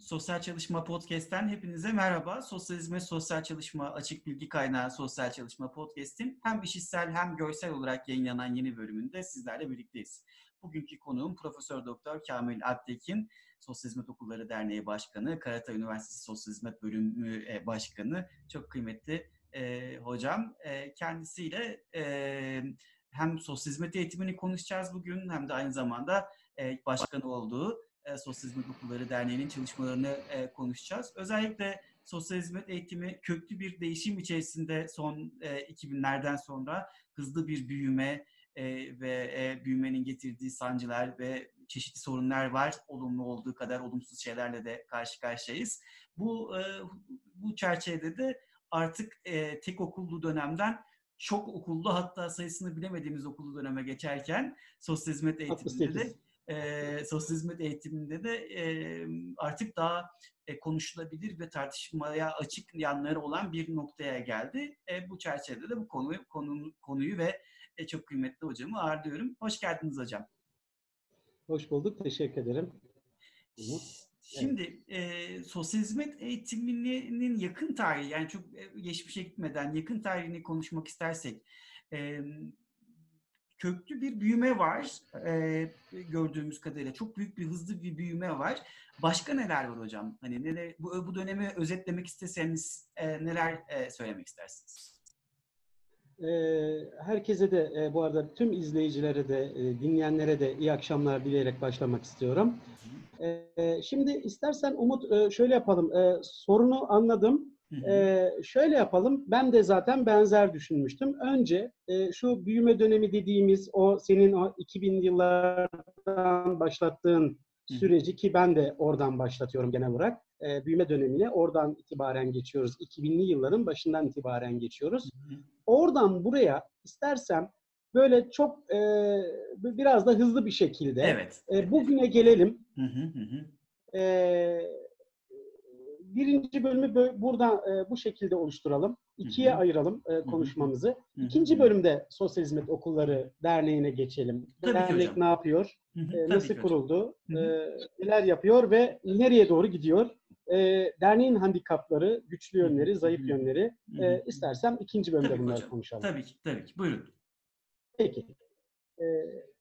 Sosyal Çalışma Podcast'ten hepinize merhaba. Sosyal hizmet, sosyal çalışma, açık bilgi kaynağı Sosyal Çalışma Podcast'in hem işitsel hem görsel olarak yayınlanan yeni bölümünde sizlerle birlikteyiz. Bugünkü konuğum Profesör Doktor Kamil Alptekin, Sosyal Hizmet Okulları Derneği Başkanı, Karatay Üniversitesi Sosyal Hizmet Bölümü e, Başkanı. Çok kıymetli e, hocam. E, kendisiyle e, hem sosyal hizmet eğitimini konuşacağız bugün hem de aynı zamanda e, başkanı olduğu e, Sosyal Hizmet Okulları Derneği'nin çalışmalarını e, konuşacağız. Özellikle sosyal hizmet eğitimi köklü bir değişim içerisinde son e, 2000'lerden sonra hızlı bir büyüme e, ve e, büyümenin getirdiği sancılar ve çeşitli sorunlar var. Olumlu olduğu kadar olumsuz şeylerle de karşı karşıyayız. Bu e, bu çerçevede de artık e, tek okullu dönemden çok okullu hatta sayısını bilemediğimiz okullu döneme geçerken sosyal hizmet eğitiminde de e, sosyal hizmet eğitiminde de e, artık daha e, konuşulabilir ve tartışmaya açık yanları olan bir noktaya geldi. E, bu çerçevede de bu konuyu, konu, konuyu ve e, çok kıymetli hocamı ağırlıyorum. Hoş geldiniz hocam. Hoş bulduk, teşekkür ederim. Şimdi e, sosyal hizmet eğitiminin yakın tarihi, yani çok geçmişe gitmeden yakın tarihini konuşmak istersek, e, köklü bir büyüme var e, gördüğümüz kadarıyla. Çok büyük bir hızlı bir büyüme var. Başka neler var hocam? Hani neler, bu, bu dönemi özetlemek isteseniz e, neler e, söylemek istersiniz? Herkese de bu arada tüm izleyicilere de dinleyenlere de iyi akşamlar dileyerek başlamak istiyorum. Şimdi istersen Umut şöyle yapalım. Sorunu anladım. Ee, şöyle yapalım. Ben de zaten benzer düşünmüştüm. Önce e, şu büyüme dönemi dediğimiz o senin o 2000 yıllardan başlattığın süreci ki ben de oradan başlatıyorum genel olarak. E, büyüme dönemine oradan itibaren geçiyoruz. 2000'li yılların başından itibaren geçiyoruz. Oradan buraya istersem böyle çok e, biraz da hızlı bir şekilde evet. e, bugüne gelelim. E, birinci bölümü buradan e, bu şekilde oluşturalım. İkiye Hı-hı. ayıralım e, konuşmamızı. Hı-hı. İkinci bölümde Sosyal Hizmet Okulları Derneği'ne geçelim. Tabii Dernek ne yapıyor? E, nasıl kuruldu? E, neler yapıyor ve nereye doğru gidiyor? E, derneğin handikapları, güçlü yönleri, zayıf yönleri. E, istersem ikinci bölümde tabii bunları hocam. konuşalım. Tabii ki, tabii ki. Buyurun. Peki. E,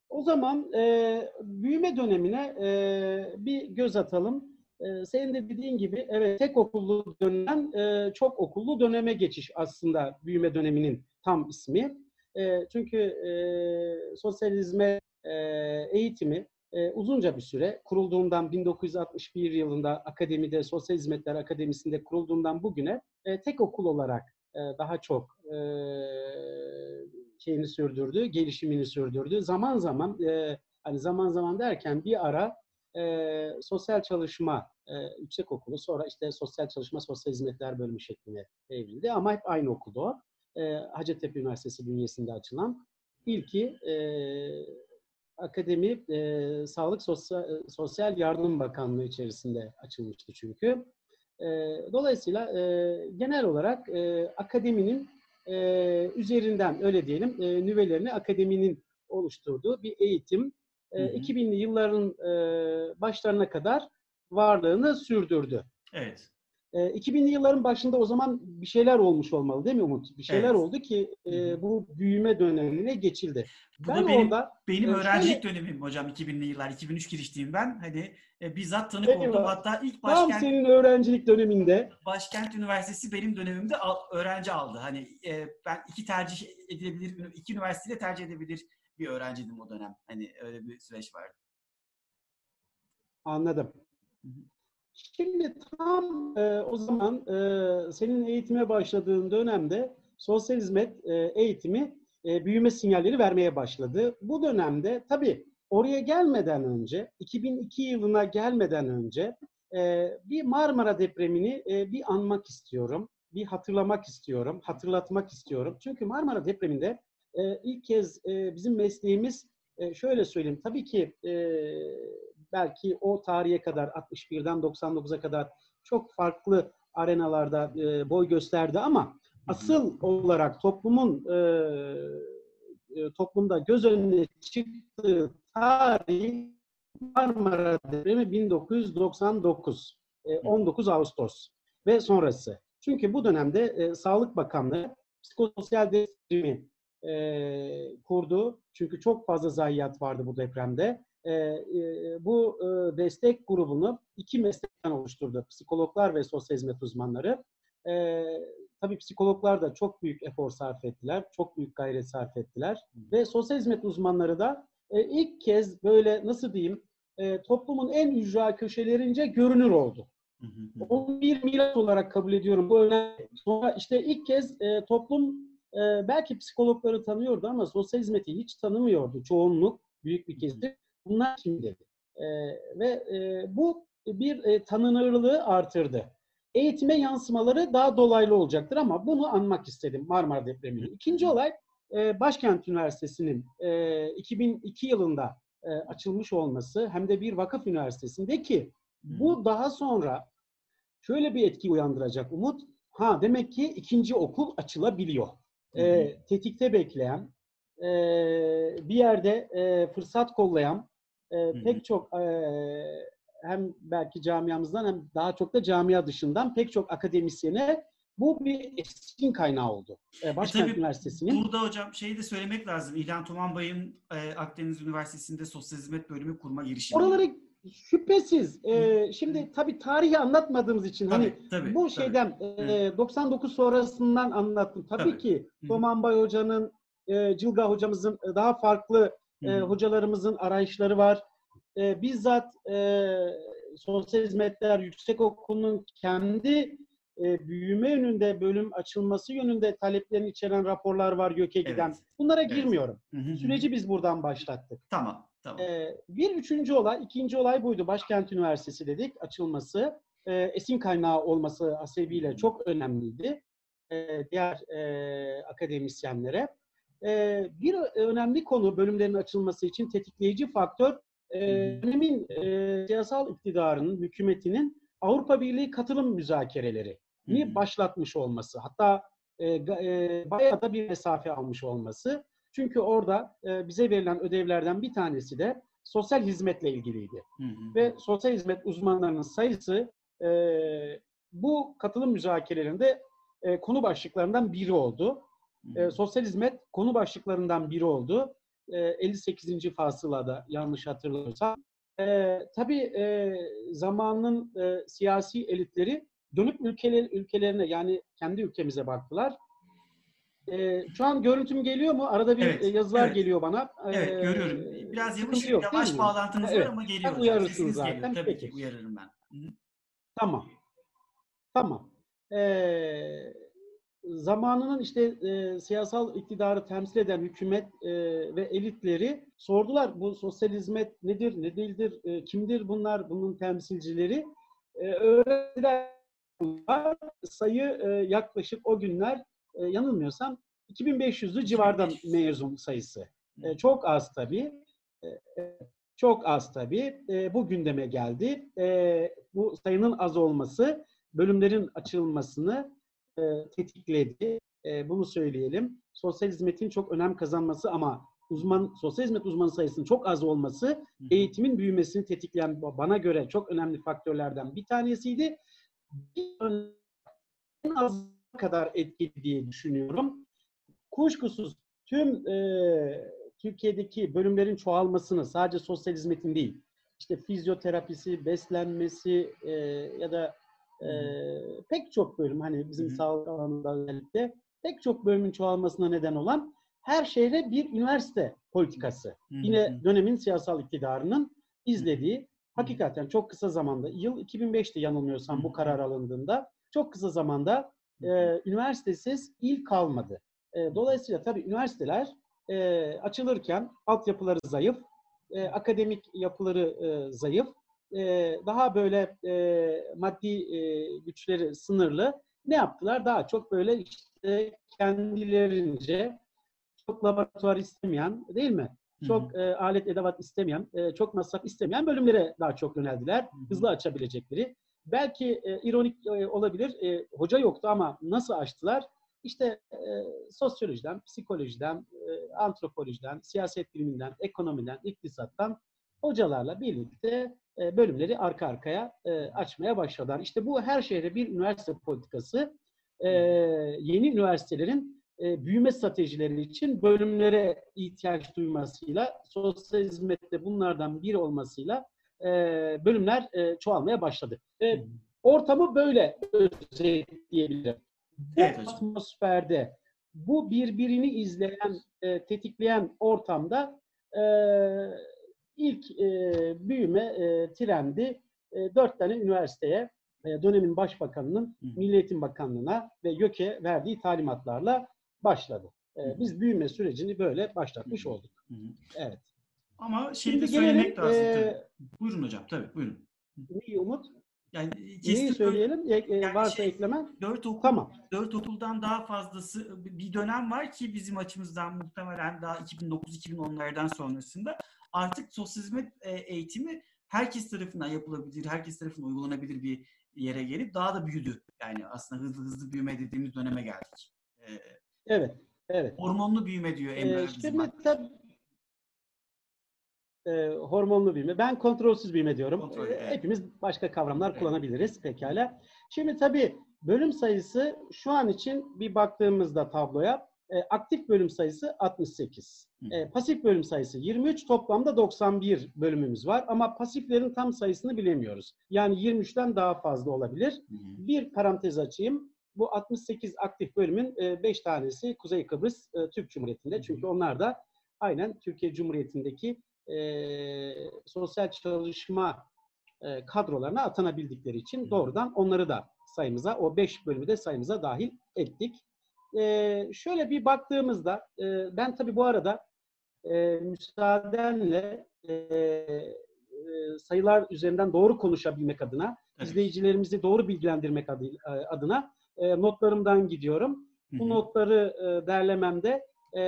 o zaman e, büyüme dönemine e, bir göz atalım e, senin de dediğin gibi evet tek okullu dönem e, çok okullu döneme geçiş aslında büyüme döneminin tam ismi. E, çünkü e, sosyal hizmet e, eğitimi e, uzunca bir süre kurulduğundan 1961 yılında akademide Sosyal Hizmetler Akademisi'nde kurulduğundan bugüne e, tek okul olarak e, daha çok e, şeyini sürdürdü, gelişimini sürdürdü. Zaman zaman e, hani zaman zaman derken bir ara e, sosyal çalışma e, yüksek okulu sonra işte sosyal çalışma sosyal hizmetler bölümü şeklinde evrildi ama hep aynı okulda o. E, Hacettepe Üniversitesi bünyesinde açılan ilki e, akademi e, Sağlık Sosyal, Sosyal Yardım Bakanlığı içerisinde açılmıştı çünkü. E, dolayısıyla e, genel olarak e, akademinin e, üzerinden öyle diyelim e, nüvelerini akademinin oluşturduğu bir eğitim e, 2000'li yılların e, başlarına kadar varlığını sürdürdü. Evet. E, 2000'li yılların başında o zaman bir şeyler olmuş olmalı değil mi Umut? Bir şeyler evet. oldu ki e, bu büyüme dönemine geçildi. Bu ben da benim, orada benim e, öğrencilik şöyle, dönemim hocam 2000'li yıllar. 2003 girişteyim ben. Hani e, bizzat tanık evet, oldum. Hatta ilk başkent Tam senin öğrencilik döneminde. Başkent Üniversitesi benim dönemimde al, öğrenci aldı. Hani e, ben iki tercih edilebilir, iki üniversiteyle tercih edebilir bir öğrenciydim o dönem. Hani öyle bir süreç vardı. Anladım. Şimdi tam e, o zaman e, senin eğitime başladığın dönemde sosyal hizmet e, eğitimi e, büyüme sinyalleri vermeye başladı. Bu dönemde tabii oraya gelmeden önce, 2002 yılına gelmeden önce e, bir Marmara depremini e, bir anmak istiyorum. Bir hatırlamak istiyorum, hatırlatmak istiyorum. Çünkü Marmara depreminde e, ilk kez e, bizim mesleğimiz e, şöyle söyleyeyim. Tabii ki e, belki o tarihe kadar 61'den 99'a kadar çok farklı arenalarda e, boy gösterdi ama asıl olarak toplumun e, e, toplumda göz önüne çıktığı tarih Marmara depremi 1999. e, 19 Ağustos ve sonrası. Çünkü bu dönemde e, Sağlık Bakanlığı psikososyal destekimi e, kurdu. Çünkü çok fazla zayiat vardı bu depremde. E, e, bu e, destek grubunu iki meslekten oluşturdu. Psikologlar ve sosyal hizmet uzmanları. E, tabii psikologlar da çok büyük efor sarf ettiler. Çok büyük gayret sarf ettiler. Ve sosyal hizmet uzmanları da e, ilk kez böyle nasıl diyeyim e, toplumun en ücra köşelerince görünür oldu. Onu bir miras olarak kabul ediyorum. Bu önemli. Sonra işte ilk kez e, toplum e, belki psikologları tanıyordu ama sosyal hizmeti hiç tanımıyordu. Çoğunluk, büyük bir kesim. Bunlar kim dedi. E, ve e, bu bir e, tanınırlığı artırdı. Eğitime yansımaları daha dolaylı olacaktır ama bunu anmak istedim Marmara depreminin. İkinci olay e, Başkent Üniversitesi'nin e, 2002 yılında e, açılmış olması hem de bir vakıf üniversitesinde ki bu daha sonra şöyle bir etki uyandıracak Umut. Ha demek ki ikinci okul açılabiliyor. E, tetikte bekleyen, e, bir yerde e, fırsat kollayan e, pek çok e, hem belki camiamızdan hem daha çok da camia dışından pek çok akademisyene bu bir esin kaynağı oldu. E, Başkent e Üniversitesi'nin. Burada hocam şeyi de söylemek lazım. İlhan Tuman Bay'ın e, Akdeniz Üniversitesi'nde sosyal hizmet bölümü kurma girişimi. Oraları şüphesiz. E, şimdi tabii tarihi anlatmadığımız için tabii, hani tabii, bu tabii. şeyden e, 99 sonrasından anlattım. Tabii, Tabii. ki. Toman Bay Hoca'nın, e, Cılga Hocamızın e, daha farklı e, hocalarımızın arayışları var. E, bizzat e, Sosyal Hizmetler Yüksek Okulu'nun kendi e, büyüme yönünde, bölüm açılması yönünde taleplerini içeren raporlar var YÖK'e giden. Evet. Bunlara girmiyorum. Süreci biz buradan başlattık. Tamam, tamam. Ee, bir üçüncü olay, ikinci olay buydu. Başkent Üniversitesi dedik, açılması. Ee, esin kaynağı olması hasebiyle çok önemliydi. Ee, diğer e, akademisyenlere. Ee, bir önemli konu bölümlerin açılması için tetikleyici faktör e, dönemin e, siyasal iktidarının, hükümetinin Avrupa Birliği katılım müzakereleri ni başlatmış olması. Hatta e, e, bayağı da bir mesafe almış olması. Çünkü orada e, bize verilen ödevlerden bir tanesi de sosyal hizmetle ilgiliydi. Hı hı. Ve sosyal hizmet uzmanlarının sayısı e, bu katılım müzakerelerinde e, konu başlıklarından biri oldu. Hı E, hı. sosyal hizmet konu başlıklarından biri oldu. E, 58. fasılada yanlış hatırlamıyorsam. E, tabii e, zamanın e, siyasi elitleri dönüp ülkeler, ülkelerine yani kendi ülkemize baktılar. E, şu an görüntüm geliyor mu? Arada bir Evet, e, yazılar evet. geliyor bana. Evet E, görüyorum. Biraz yavaş, yok, yavaş bağlantınız Evet. var ama geliyor Sen hocam. uyarırsın Sesiniz zaten. geliyor. Tabii Peki. ki uyarırım ben. Tamam. Tamam. Ee, zamanının işte e, siyasal iktidarı temsil eden hükümet e, ve elitleri sordular bu sosyal hizmet nedir, ne değildir, e, kimdir bunlar, bunun temsilcileri. E, öğrenciler var. sayı e, yaklaşık o günler e, yanılmıyorsam 2500'lü civarda 2500. mezun sayısı. E, çok az tabii. E, e, çok az tabii. E, bu gündeme geldi. E, bu sayının az olması bölümlerin açılmasını e, tetikledi. E, bunu söyleyelim. Sosyal hizmetin çok önem kazanması ama uzman sosyal hizmet uzmanı sayısının çok az olması Hı eğitimin büyümesini tetikleyen bana göre çok önemli faktörlerden bir tanesiydi. Bir en az kadar etkili diye düşünüyorum. Kuşkusuz tüm e, Türkiye'deki bölümlerin çoğalmasını sadece sosyal hizmetin değil, işte fizyoterapisi, beslenmesi e, ya da e, pek çok bölüm hani bizim sağlık alanında özellikle pek çok bölümün çoğalmasına neden olan her şehre bir üniversite politikası. Hı Yine dönemin siyasal iktidarının izlediği hakikaten çok kısa zamanda, yıl 2005'ti yanılmıyorsam bu karar alındığında, çok kısa zamanda e, üniversitesiz il kalmadı. E, dolayısıyla tabii üniversiteler e, açılırken altyapıları zayıf, e, akademik yapıları e, zayıf, e, daha böyle e, maddi e, güçleri sınırlı. Ne yaptılar? Daha çok böyle işte kendilerince çok laboratuvar istemeyen değil mi? Çok e, alet edevat istemeyen, e, çok masraf istemeyen bölümlere daha çok yöneldiler. hı. Hızlı açabilecekleri. Belki e, ironik e, olabilir. E, hoca yoktu ama nasıl açtılar? İşte e, sosyolojiden, psikolojiden, e, antropolojiden, siyaset biliminden, ekonomiden, iktisattan hocalarla birlikte e, bölümleri arka arkaya e, açmaya başladılar. İşte bu her şehre bir üniversite politikası e, yeni üniversitelerin e, büyüme stratejileri için bölümlere ihtiyaç duymasıyla, sosyal hizmette bunlardan biri olmasıyla e, bölümler e, çoğalmaya başladı. E, ortamı böyle özetleyebilirim. Bu Evet atmosferde, bu birbirini izleyen, e, tetikleyen ortamda e, ilk e, büyüme e, trendi e, dört tane üniversiteye e, dönemin başbakanının. Milli Eğitim Bakanlığı'na ve YÖK'e verdiği talimatlarla başladı. E, biz büyüme sürecini böyle başlatmış olduk. Evet. Ama şeyi de söylemek gelelim lazım. e. Buyurun hocam tabii buyurun. neyi Umut? Yani Neyi kestim, söyleyelim? E, e, Yani varsa şey- eklemen. Dört okul, Tamam. dört okuldan daha fazlası bir dönem var ki bizim açımızdan muhtemelen daha 2009-2010'lardan sonrasında artık sosyal hizmet e, eğitimi herkes tarafından yapılabilir, herkes tarafından uygulanabilir bir yere gelip daha da büyüdü. Yani aslında hızlı hızlı büyüme dediğimiz döneme geldik. E, Evet. Evet. hormonlu büyüme diyor Emre Ee, hakkımızda. tabii e, hormonlu büyüme. Ben kontrolsüz büyüme diyorum. Kontrol, Ee, evet. Hepimiz başka kavramlar Evet. kullanabiliriz pekala. Şimdi tabii bölüm sayısı şu an için bir baktığımızda tabloya e, aktif bölüm sayısı 68. Hı. E, pasif bölüm sayısı 23. Toplamda 91 bölümümüz var ama pasiflerin tam sayısını bilemiyoruz. Yani 23'ten daha fazla olabilir. Hı. Bir parantez açayım. Bu 68 aktif bölümün 5 tanesi Kuzey Kıbrıs e, Türk Cumhuriyeti'nde. Çünkü onlar da aynen Türkiye Cumhuriyeti'ndeki e, sosyal çalışma e, kadrolarına atanabildikleri için doğrudan onları da sayımıza, o 5 bölümü de sayımıza dahil ettik. E, şöyle bir baktığımızda, e, ben tabii bu arada e, müsaadenle e, e, sayılar üzerinden doğru konuşabilmek adına Tabii. izleyicilerimizi doğru bilgilendirmek e, adına e, notlarımdan gidiyorum. Hı Bu hı. notları e, derlememde e,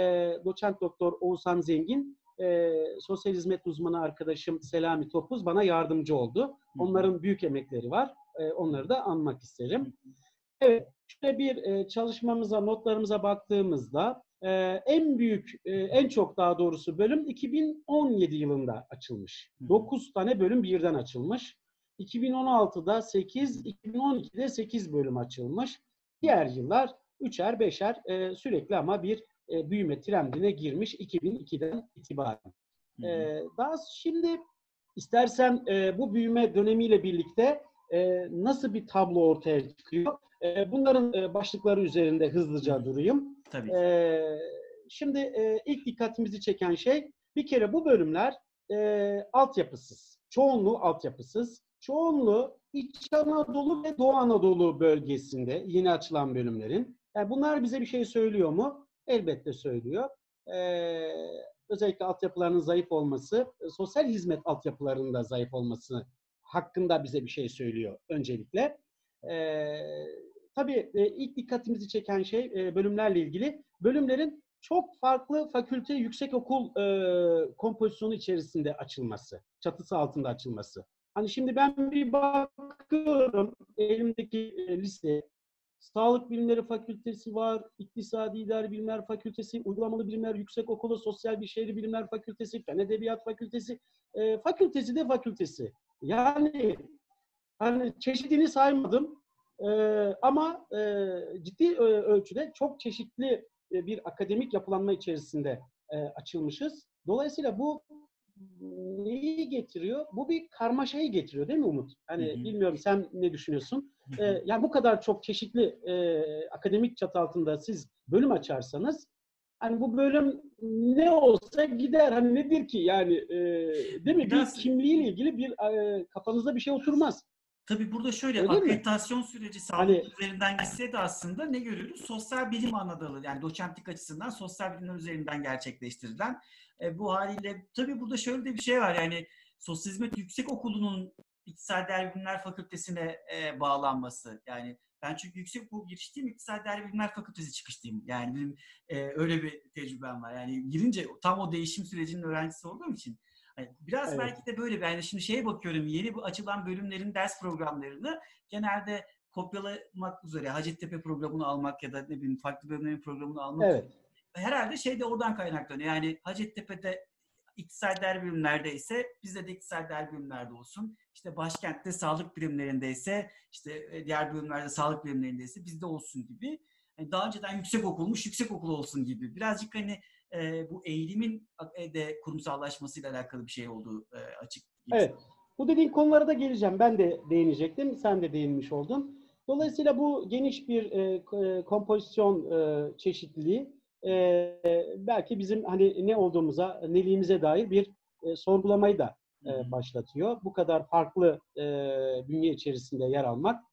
doçent doktor Oğuzhan Zengin, e, sosyal hizmet uzmanı arkadaşım Selami Topuz bana yardımcı oldu. Onların büyük emekleri var. E, onları da anmak isterim. Evet, şöyle bir e, çalışmamıza, notlarımıza baktığımızda e, en büyük, e, en çok daha doğrusu bölüm 2017 yılında açılmış. Hı hı. 9 tane bölüm birden açılmış. 2016'da 8, 2012'de 8 bölüm açılmış. Diğer yıllar üçer, beşer e, sürekli ama bir e, büyüme trendine girmiş 2002'den itibaren. Hı hı. Ee, daha şimdi istersen e, bu büyüme dönemiyle birlikte e, nasıl bir tablo ortaya çıkıyor? E, bunların e, başlıkları üzerinde hızlıca durayım. Tabii. E, şimdi e, ilk dikkatimizi çeken şey bir kere bu bölümler e, altyapısız. Çoğunluğu altyapısız. Çoğunluğu İç Anadolu ve Doğu Anadolu bölgesinde yeni açılan bölümlerin. Yani bunlar bize bir şey söylüyor mu? Elbette söylüyor. Ee, özellikle altyapılarının zayıf olması, e, sosyal hizmet altyapılarının da zayıf olması hakkında bize bir şey söylüyor öncelikle. Ee, tabii e, ilk dikkatimizi çeken şey e, bölümlerle ilgili. Bölümlerin çok farklı fakülte, yüksekokul e, kompozisyonu içerisinde açılması, çatısı altında açılması. Hani şimdi ben bir bakıyorum elimdeki e, liste. Sağlık Bilimleri Fakültesi var, İktisadi İdari Bilimler Fakültesi, Uygulamalı Bilimler Yüksekokulu, Sosyal bir Şehri Bilimler Fakültesi, Fen Edebiyat Fakültesi, e, fakültesi de fakültesi. Yani hani çeşidini saymadım e, ama e, ciddi e, ölçüde çok çeşitli e, bir akademik yapılanma içerisinde e, açılmışız. Dolayısıyla bu neyi getiriyor? Bu bir karmaşayı getiriyor değil mi Umut? Hani Hı hı. bilmiyorum sen ne düşünüyorsun? Ee, yani bu kadar çok çeşitli e, akademik çatı altında siz bölüm açarsanız hani bu bölüm ne olsa gider. Hani nedir ki yani e, değil mi? Biraz- Bir kimliğiyle ilgili bir e, kafanızda bir şey oturmaz. Tabii burada şöyle Öyle mi? akreditasyon süreci sağlık Hani- üzerinden gitse de aslında ne görüyoruz? Sosyal bilim ana dalı yani doçentlik açısından sosyal bilimler üzerinden gerçekleştirilen e, bu haliyle tabii burada şöyle de bir şey var yani Sosyal Hizmet Yüksek Okulu'nun İktisadi Bilimler Fakültesine e, bağlanması yani ben çünkü yüksek okul girişteyim, İktisadi Bilimler Fakültesi çıkışlıyım. Yani benim e, öyle bir tecrübem var. Yani girince tam o değişim sürecinin öğrencisi olduğum için Hani biraz Evet. belki de böyle. Ben şimdi şeye bakıyorum. Yeni bu açılan bölümlerin ders programlarını genelde kopyalamak üzere Hacettepe programını almak ya da ne bileyim farklı bölümlerin programını almak Evet. herhalde şey de oradan kaynaklanıyor. Yani Hacettepe'de iktisadi değer bilimlerde ise bizde de iktisadi değer bilimlerde olsun. İşte başkentte sağlık bilimlerinde ise işte e, diğer bölümlerde sağlık bilimlerinde ise bizde olsun gibi. Yani daha önceden yüksek okulmuş yüksek okul olsun gibi. Birazcık hani e, bu eğilimin e, de kurumsallaşmasıyla alakalı bir şey olduğu e, açık. Evet. Bu dediğin konulara da geleceğim. Ben de değinecektim. Sen de değinmiş oldun. Dolayısıyla bu geniş bir e, kompozisyon e, çeşitliliği e, belki bizim hani ne olduğumuza, neliğimize dair bir e, sorgulamayı da e, başlatıyor. Bu kadar farklı e, bünye içerisinde yer almak.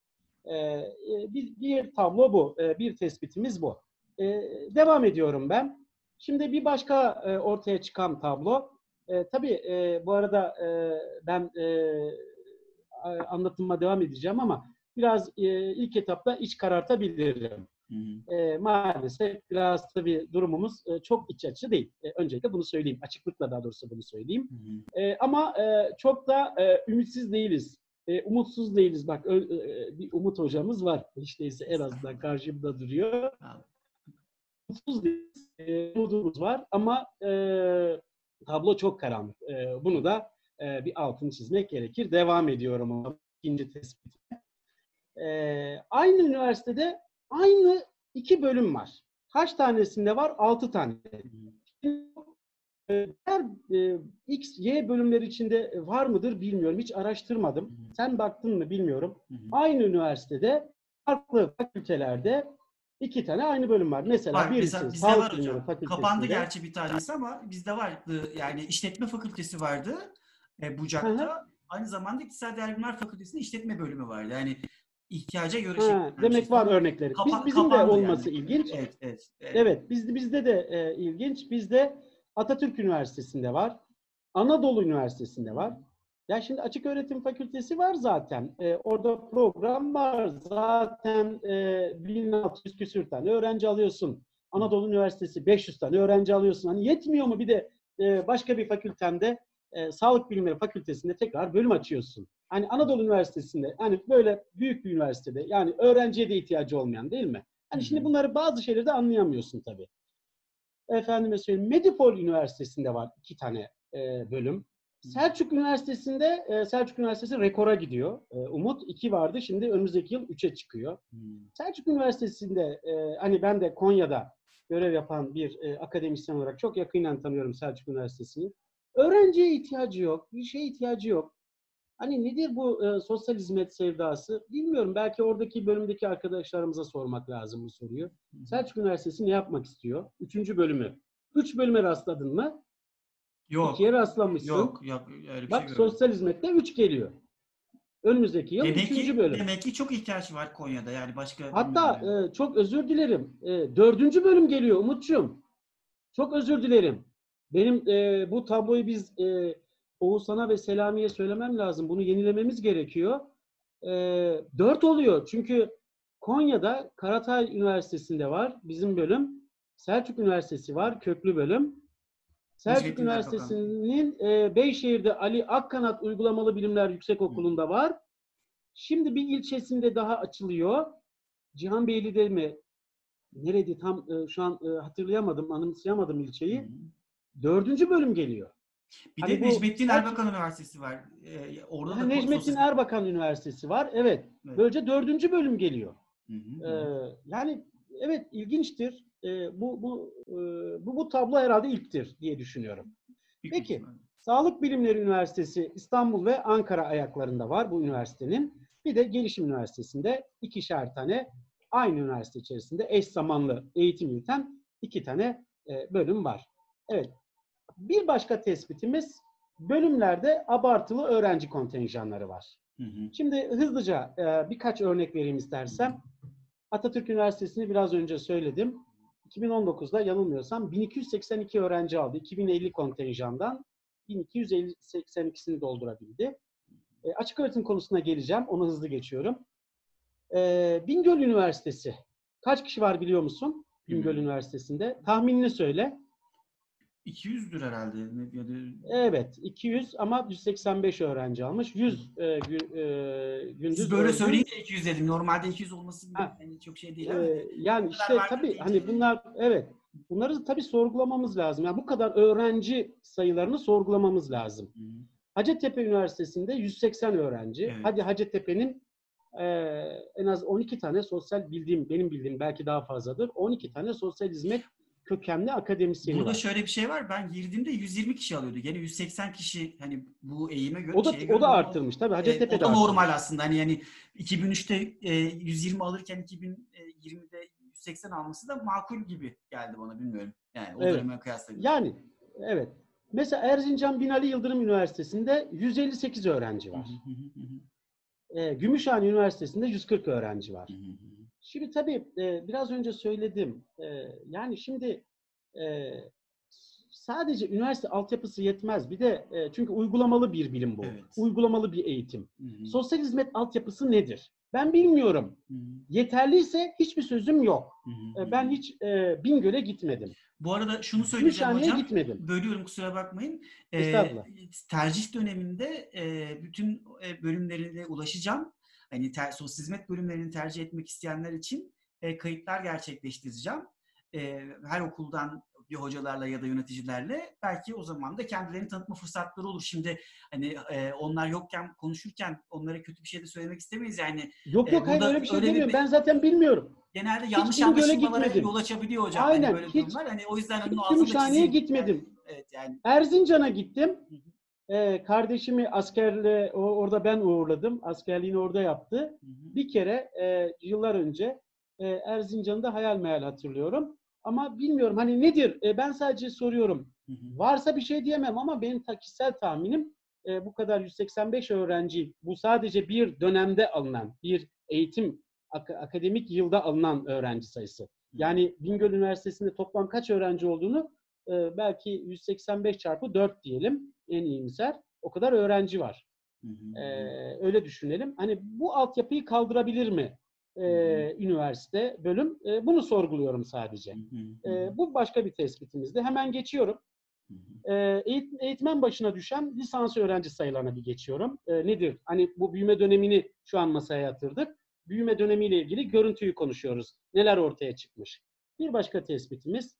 E, bir, bir tablo bu, e, bir tespitimiz bu. E, devam ediyorum ben. Şimdi bir başka e, ortaya çıkan tablo. E, tabii e, bu arada e, ben e, anlatıma devam edeceğim ama biraz e, ilk etapta iç karartabilirim. Hı E, maalesef biraz tabii durumumuz e, çok iç açıcı değil. E, öncelikle bunu söyleyeyim. Açıklıkla daha doğrusu bunu söyleyeyim. Hı. E, ama e, çok da e, ümitsiz değiliz. E, umutsuz değiliz. Bak ö, e, bir Umut hocamız var. İşte ise en azından karşımda duruyor. Umutsuz değiliz. E, umudumuz var ama e, tablo çok karanlık. E, bunu da e, bir altını çizmek gerekir. Devam ediyorum ikinci tespitime. E, aynı üniversitede Aynı iki bölüm var. Kaç tanesinde var? Altı tane. Diğer e, X, Y bölümleri içinde var mıdır bilmiyorum. Hiç araştırmadım. Sen baktın mı bilmiyorum. Aynı üniversitede farklı fakültelerde iki tane aynı bölüm var. Mesela var, birisi bizde, bizde var hocam. Kapandı gerçi bir tanesi ama bizde vardı. Yani işletme fakültesi vardı e, Bucak'ta. Aynı zamanda İktisadi Bilimler Fakültesi'nde işletme bölümü vardı. Yani ihtiyaca göre ha, Demek var örnekleri. Biz, bizim de olması yani. ilginç. Evet, evet. Evet, evet biz, bizde de e, ilginç. Bizde Atatürk Üniversitesi'nde var. Anadolu Üniversitesi'nde var. Ya şimdi açık öğretim fakültesi var zaten. E, orada program var. Zaten e, 1600 küsür tane öğrenci alıyorsun. Anadolu Üniversitesi 500 tane öğrenci alıyorsun. Hani yetmiyor mu bir de e, başka bir fakültende e, Sağlık Bilimleri Fakültesinde tekrar bölüm açıyorsun. Hani Anadolu Üniversitesi'nde hani böyle büyük bir üniversitede yani öğrenciye de ihtiyacı olmayan değil mi? Hani şimdi bunları bazı şeyleri de anlayamıyorsun tabii. Efendime söyleyeyim Medipol Üniversitesi'nde var iki tane e, bölüm. Selçuk Üniversitesi'nde e, Selçuk Üniversitesi rekora gidiyor. E, Umut iki vardı. Şimdi önümüzdeki yıl üçe çıkıyor. Hmm. Selçuk Üniversitesi'nde e, hani ben de Konya'da görev yapan bir e, akademisyen olarak çok yakından tanıyorum Selçuk Üniversitesi'ni. Öğrenciye ihtiyacı yok, bir şeye ihtiyacı yok. Hani nedir bu e, sosyal hizmet sevdası? Bilmiyorum. Belki oradaki bölümdeki arkadaşlarımıza sormak lazım bu soruyu. Selçuk Üniversitesi ne yapmak istiyor? Üçüncü bölümü. Üç bölüme rastladın mı? Yok. İkiye rastlamışsın. Yok, yok. Öyle bir Bak şey sosyal hizmette üç geliyor. Önümüzdeki yıl demek üçüncü ki, bölüm. Demek ki çok ihtiyaç var Konya'da yani başka. Hatta e, çok özür dilerim. E, dördüncü bölüm geliyor Umut'cum. Çok özür dilerim. Benim e, bu tabloyu biz e, Oğuzhan'a ve Selami'ye söylemem lazım. Bunu yenilememiz gerekiyor. E, dört oluyor. Çünkü Konya'da Karatay Üniversitesi'nde var bizim bölüm. Selçuk Üniversitesi var, köklü bölüm. Selçuk Üniversitesi'nin e, Beyşehir'de Ali Akkanat Uygulamalı Bilimler Yüksek Okulu'nda var. Şimdi bir ilçesinde daha açılıyor. Cihanbeyli'de mi? Nerede tam e, şu an e, hatırlayamadım, anımsayamadım ilçeyi. Hı. Dördüncü bölüm geliyor. Bir hani de Necmettin Erbakan Üniversitesi var. Ee, orada da Necmettin sosyal... Erbakan Üniversitesi var. Evet. evet. Böylece dördüncü bölüm geliyor. Hı hı. Ee, yani evet ilginçtir. Ee, bu bu e, bu bu tablo herhalde ilktir diye düşünüyorum. Peki. Sağlık Bilimleri Üniversitesi İstanbul ve Ankara ayaklarında var bu üniversitenin. Bir de Gelişim Üniversitesi'nde ikişer tane aynı üniversite içerisinde eş zamanlı eğitim yürüten iki tane e, bölüm var. Evet, bir başka tespitimiz bölümlerde abartılı öğrenci kontenjanları var. Hı hı. Şimdi hızlıca e, birkaç örnek vereyim istersem. Atatürk Üniversitesi'ni biraz önce söyledim. 2019'da yanılmıyorsam 1282 öğrenci aldı. 2050 kontenjandan 1282'sini doldurabildi. E, açık öğretim konusuna geleceğim. Onu hızlı geçiyorum. E, Bingöl Üniversitesi. Kaç kişi var biliyor musun? Bingöl Üniversitesi'nde. Tahminini söyle. 200'dür herhalde. Evet 200 ama 185 öğrenci almış. 100 e, gü, e, gündüz Siz böyle öğrenci... söyleyince 200 dedim. Normalde 200 olması yani çok şey değil. E, yani işte tabii hani bunlar evet Bunları tabii sorgulamamız lazım. Yani bu kadar öğrenci sayılarını sorgulamamız lazım. Hı. Hacettepe Üniversitesi'nde 180 öğrenci. Evet. Hadi Hacettepe'nin eee, en az 12 tane sosyal bildiğim, benim bildiğim belki daha fazladır. 12 tane sosyal hizmet kökenli akademisyeni Burada var. şöyle bir şey var. Ben girdiğimde 120 kişi alıyordu. Gene 180 kişi hani bu eğime göre O da şeye o göre da normal. arttırmış tabii. Evet, Hacettepe o da arttırmış. normal aslında. Hani yani 2003'te e, 120 alırken 2020'de 180 alması da makul gibi geldi bana bilmiyorum. Yani o Evet. döneme kıyasla. Yani evet. Mesela Erzincan Binali Yıldırım Üniversitesi'nde 158 öğrenci var. Ee, Gümüşhane Üniversitesi'nde 140 öğrenci var. Şimdi tabii e, biraz önce söyledim. E, yani şimdi e, sadece üniversite altyapısı yetmez. Bir de e, çünkü uygulamalı bir bilim bu. Evet. Uygulamalı bir eğitim. Hı hı. Sosyal hizmet altyapısı nedir? Ben bilmiyorum. Hı hı. Yeterliyse hiçbir sözüm yok. Hı hı E, ben hiç e, Bingöl'e gitmedim. Bu arada şunu söyleyeceğim hocam. gitmedim. Bölüyorum kusura bakmayın. Ee, tercih döneminde e, bütün e, bölümlerine ulaşacağım. Hani ter, sosyal hizmet bölümlerini tercih etmek isteyenler için e, kayıtlar gerçekleştireceğim. E, her okuldan bir hocalarla ya da yöneticilerle belki o zaman da kendilerini tanıtma fırsatları olur. Şimdi hani e, onlar yokken konuşurken onlara kötü bir şey de söylemek istemeyiz yani. Yok E, yok hayır burada öyle bir şey öyle bir- demiyorum. Ben zaten bilmiyorum. Genelde yanlış anlaşılmalara yol açabiliyor hocam. Aynen, Hani böyle hiç- durumlar. Hani o yüzden hiç onun çizeyim. gitmedim. Yani, evet yani. Erzincan'a gittim. Hı Ee, kardeşimi askerle o- orada ben uğurladım. Askerliğini orada yaptı. Hı hı. Bir kere e, yıllar önce e, Erzincan'da hayal meyal hatırlıyorum. Ama bilmiyorum hani nedir? E, ben sadece soruyorum. Hı hı. Varsa bir şey diyemem ama benim ta- kişisel tahminim e, bu kadar 185 öğrenci bu sadece bir dönemde alınan bir eğitim ak- akademik yılda alınan öğrenci sayısı. Yani Bingöl Üniversitesi'nde toplam kaç öğrenci olduğunu e, belki 185 çarpı 4 diyelim en iyimser. O kadar öğrenci var. Hı hı. Ee, öyle düşünelim. Hani bu altyapıyı kaldırabilir mi e, üniversite, bölüm? E, bunu sorguluyorum sadece. E, bu başka bir tespitimizdi. Hemen geçiyorum. E, eğit- eğitmen başına düşen lisans öğrenci sayılarına bir geçiyorum. E, nedir? Hani bu büyüme dönemini şu an masaya yatırdık. Büyüme dönemiyle ilgili görüntüyü konuşuyoruz. Neler ortaya çıkmış? Bir başka tespitimiz,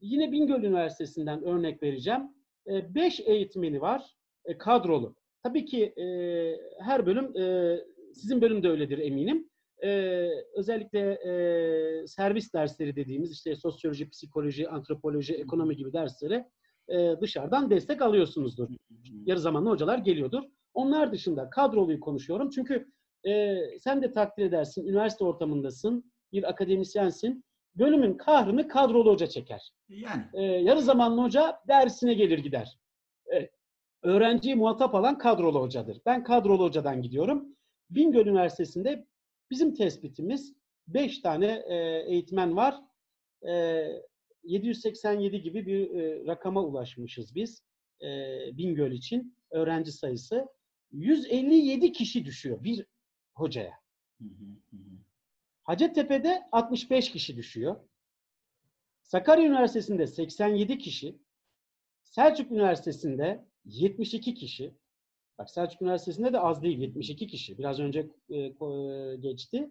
yine Bingöl Üniversitesi'nden örnek vereceğim. 5 eğitmeni var, e, kadrolu. Tabii ki e, her bölüm, e, sizin bölüm de öyledir eminim. E, özellikle e, servis dersleri dediğimiz işte sosyoloji, psikoloji, antropoloji, ekonomi gibi derslere e, dışarıdan destek alıyorsunuzdur. Yarı zamanlı hocalar geliyordur. Onlar dışında kadroluyu konuşuyorum. Çünkü e, sen de takdir edersin, üniversite ortamındasın, bir akademisyensin. Bölümün kahrını kadrolu hoca çeker. Yani. E, yarı zamanlı hoca dersine gelir gider. Evet. Öğrenciyi muhatap alan kadrolu hocadır. Ben kadrolu hocadan gidiyorum. Bingöl Üniversitesi'nde bizim tespitimiz 5 tane e, eğitmen var. E, 787 gibi bir e, rakama ulaşmışız biz e, Bingöl için öğrenci sayısı. 157 kişi düşüyor bir hocaya. Hı hı, hı hı. Hacettepe'de 65 kişi düşüyor. Sakarya Üniversitesi'nde 87 kişi. Selçuk Üniversitesi'nde 72 kişi. Bak Selçuk Üniversitesi'nde de az değil 72 kişi. Biraz önce e, e, geçti.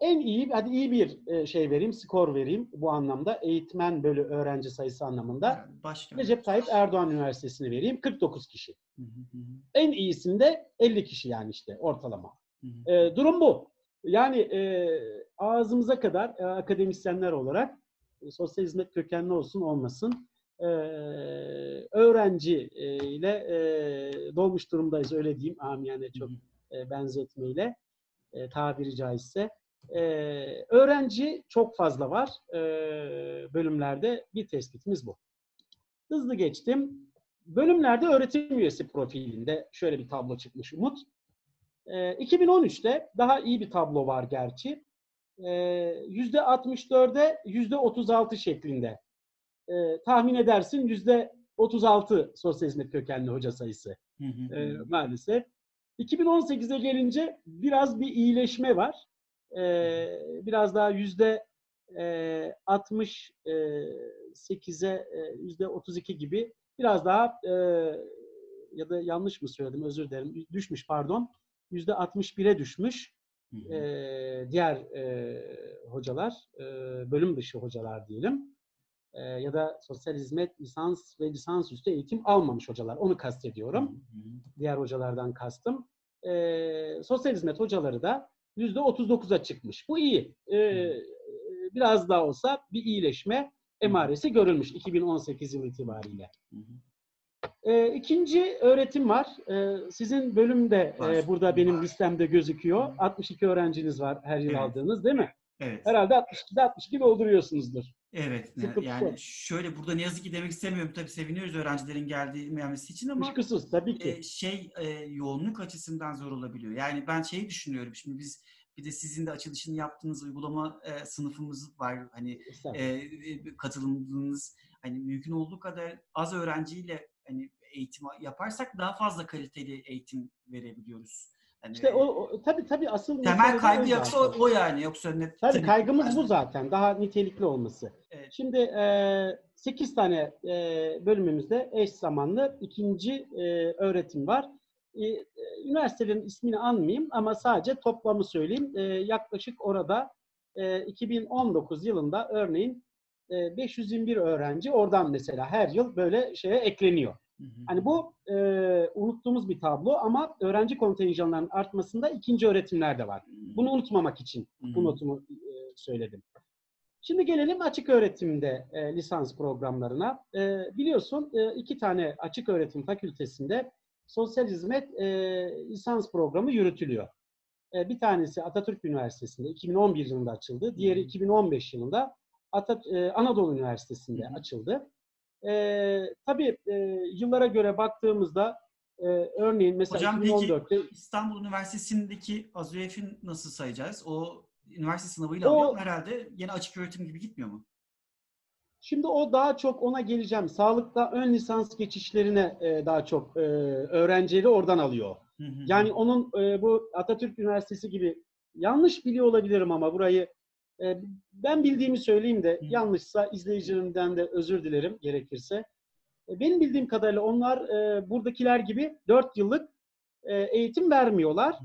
En iyi, hadi iyi bir e, şey vereyim, skor vereyim bu anlamda. Eğitmen bölü öğrenci sayısı anlamında. Başka. Recep Tayyip Erdoğan Üniversitesi'ni vereyim. 49 kişi. Hı hı, En iyisinde 50 kişi yani işte ortalama. hı hı. E, durum bu. Yani e, ağzımıza kadar e, akademisyenler olarak e, sosyal hizmet kökenli olsun olmasın e, öğrenci e, ile e, dolmuş durumdayız öyle diyeyim amiyane çok e, benzetmeyle e, tabiri caizse. E, öğrenci çok fazla var e, bölümlerde bir tespitimiz bu. Hızlı geçtim. Bölümlerde öğretim üyesi profilinde şöyle bir tablo çıkmış Umut. Ee, 2013'te daha iyi bir tablo var gerçi. Ee, %64'e %36 şeklinde. Ee, tahmin edersin %36 sosyal hizmet kökenli hoca sayısı e, maalesef. 2018'e gelince biraz bir iyileşme var. Ee, biraz daha yüzde e, 68'e e, yüzde 32 gibi biraz daha e, ya da yanlış mı söyledim özür dilerim düşmüş pardon yüzde 61'e düşmüş e, diğer e, hocalar e, bölüm dışı hocalar diyelim. e, ya da sosyal hizmet lisans ve lisans üstü eğitim almamış hocalar. Onu kastediyorum. Hı hı. Diğer hocalardan kastım. E, sosyal hizmet hocaları da %39'a çıkmış. Bu iyi. E, biraz daha olsa bir iyileşme emaresi görülmüş 2018 yılı itibariyle. Hı hı. E, ikinci öğretim var. E, sizin bölüm de e, burada benim Var. listemde gözüküyor. Hı. 62 öğrenciniz var her yıl Evet. aldığınız değil mi? Evet. Herhalde 62'de 62 dolduruyorsunuzdur. Evet. Sıkıntı Yani şöyle burada ne yazık ki demek istemiyorum. Tabii seviniyoruz öğrencilerin geldiği gelmesi için ama Kuşkusuz tabii ki. e, şey e, yoğunluk açısından zor olabiliyor. Yani ben şeyi düşünüyorum. Şimdi biz bir de sizin de açılışını yaptığınız uygulama e, sınıfımız var. Hani e, e, katılımınız hani mümkün olduğu kadar az öğrenciyle hani eğitim yaparsak daha fazla kaliteli eğitim verebiliyoruz. Hani, İşte o, o tabii tabii asıl temel kaygı yoksa o, o yani yoksa ne Tabii kaygımız bu zaten. Daha nitelikli olması. Evet. Şimdi e, 8 tane e, bölümümüzde eş zamanlı ikinci e, öğretim var. E, üniversitelerin ismini anmayayım ama sadece toplamı söyleyeyim. E, yaklaşık orada e, 2019 yılında örneğin e, 521 öğrenci oradan mesela her yıl böyle şeye ekleniyor. Hı hı. Hani bu e, unuttuğumuz bir tablo ama öğrenci kontenjanlarının artmasında ikinci öğretimler de var. Bunu unutmamak için Hı bu notumu e, söyledim. Şimdi gelelim açık öğretimde e, lisans programlarına. E, biliyorsun e, iki tane açık öğretim fakültesinde sosyal hizmet e, lisans programı yürütülüyor. E, bir tanesi Atatürk Üniversitesi'nde 2011 yılında açıldı. Diğeri Hı hı. 2015 yılında Atat e, Anadolu Üniversitesi'nde Hı açıldı. E, tabii e, yıllara göre baktığımızda e, örneğin mesela Hocam peki 2014'te İstanbul Üniversitesi'ndeki AZÜEF'in nasıl sayacağız? O üniversite sınavıyla O- alıyor herhalde yine açık öğretim gibi gitmiyor mu? Şimdi o daha çok ona geleceğim. Sağlıkta ön lisans geçişlerine e, daha çok e, öğrencileri oradan alıyor. Hı hı. Yani onun e, bu Atatürk Üniversitesi gibi yanlış biliyor olabilirim ama burayı ben bildiğimi söyleyeyim de yanlışsa izleyicilerimden de özür dilerim gerekirse. E, benim bildiğim kadarıyla onlar e, buradakiler gibi 4 yıllık e, eğitim vermiyorlar.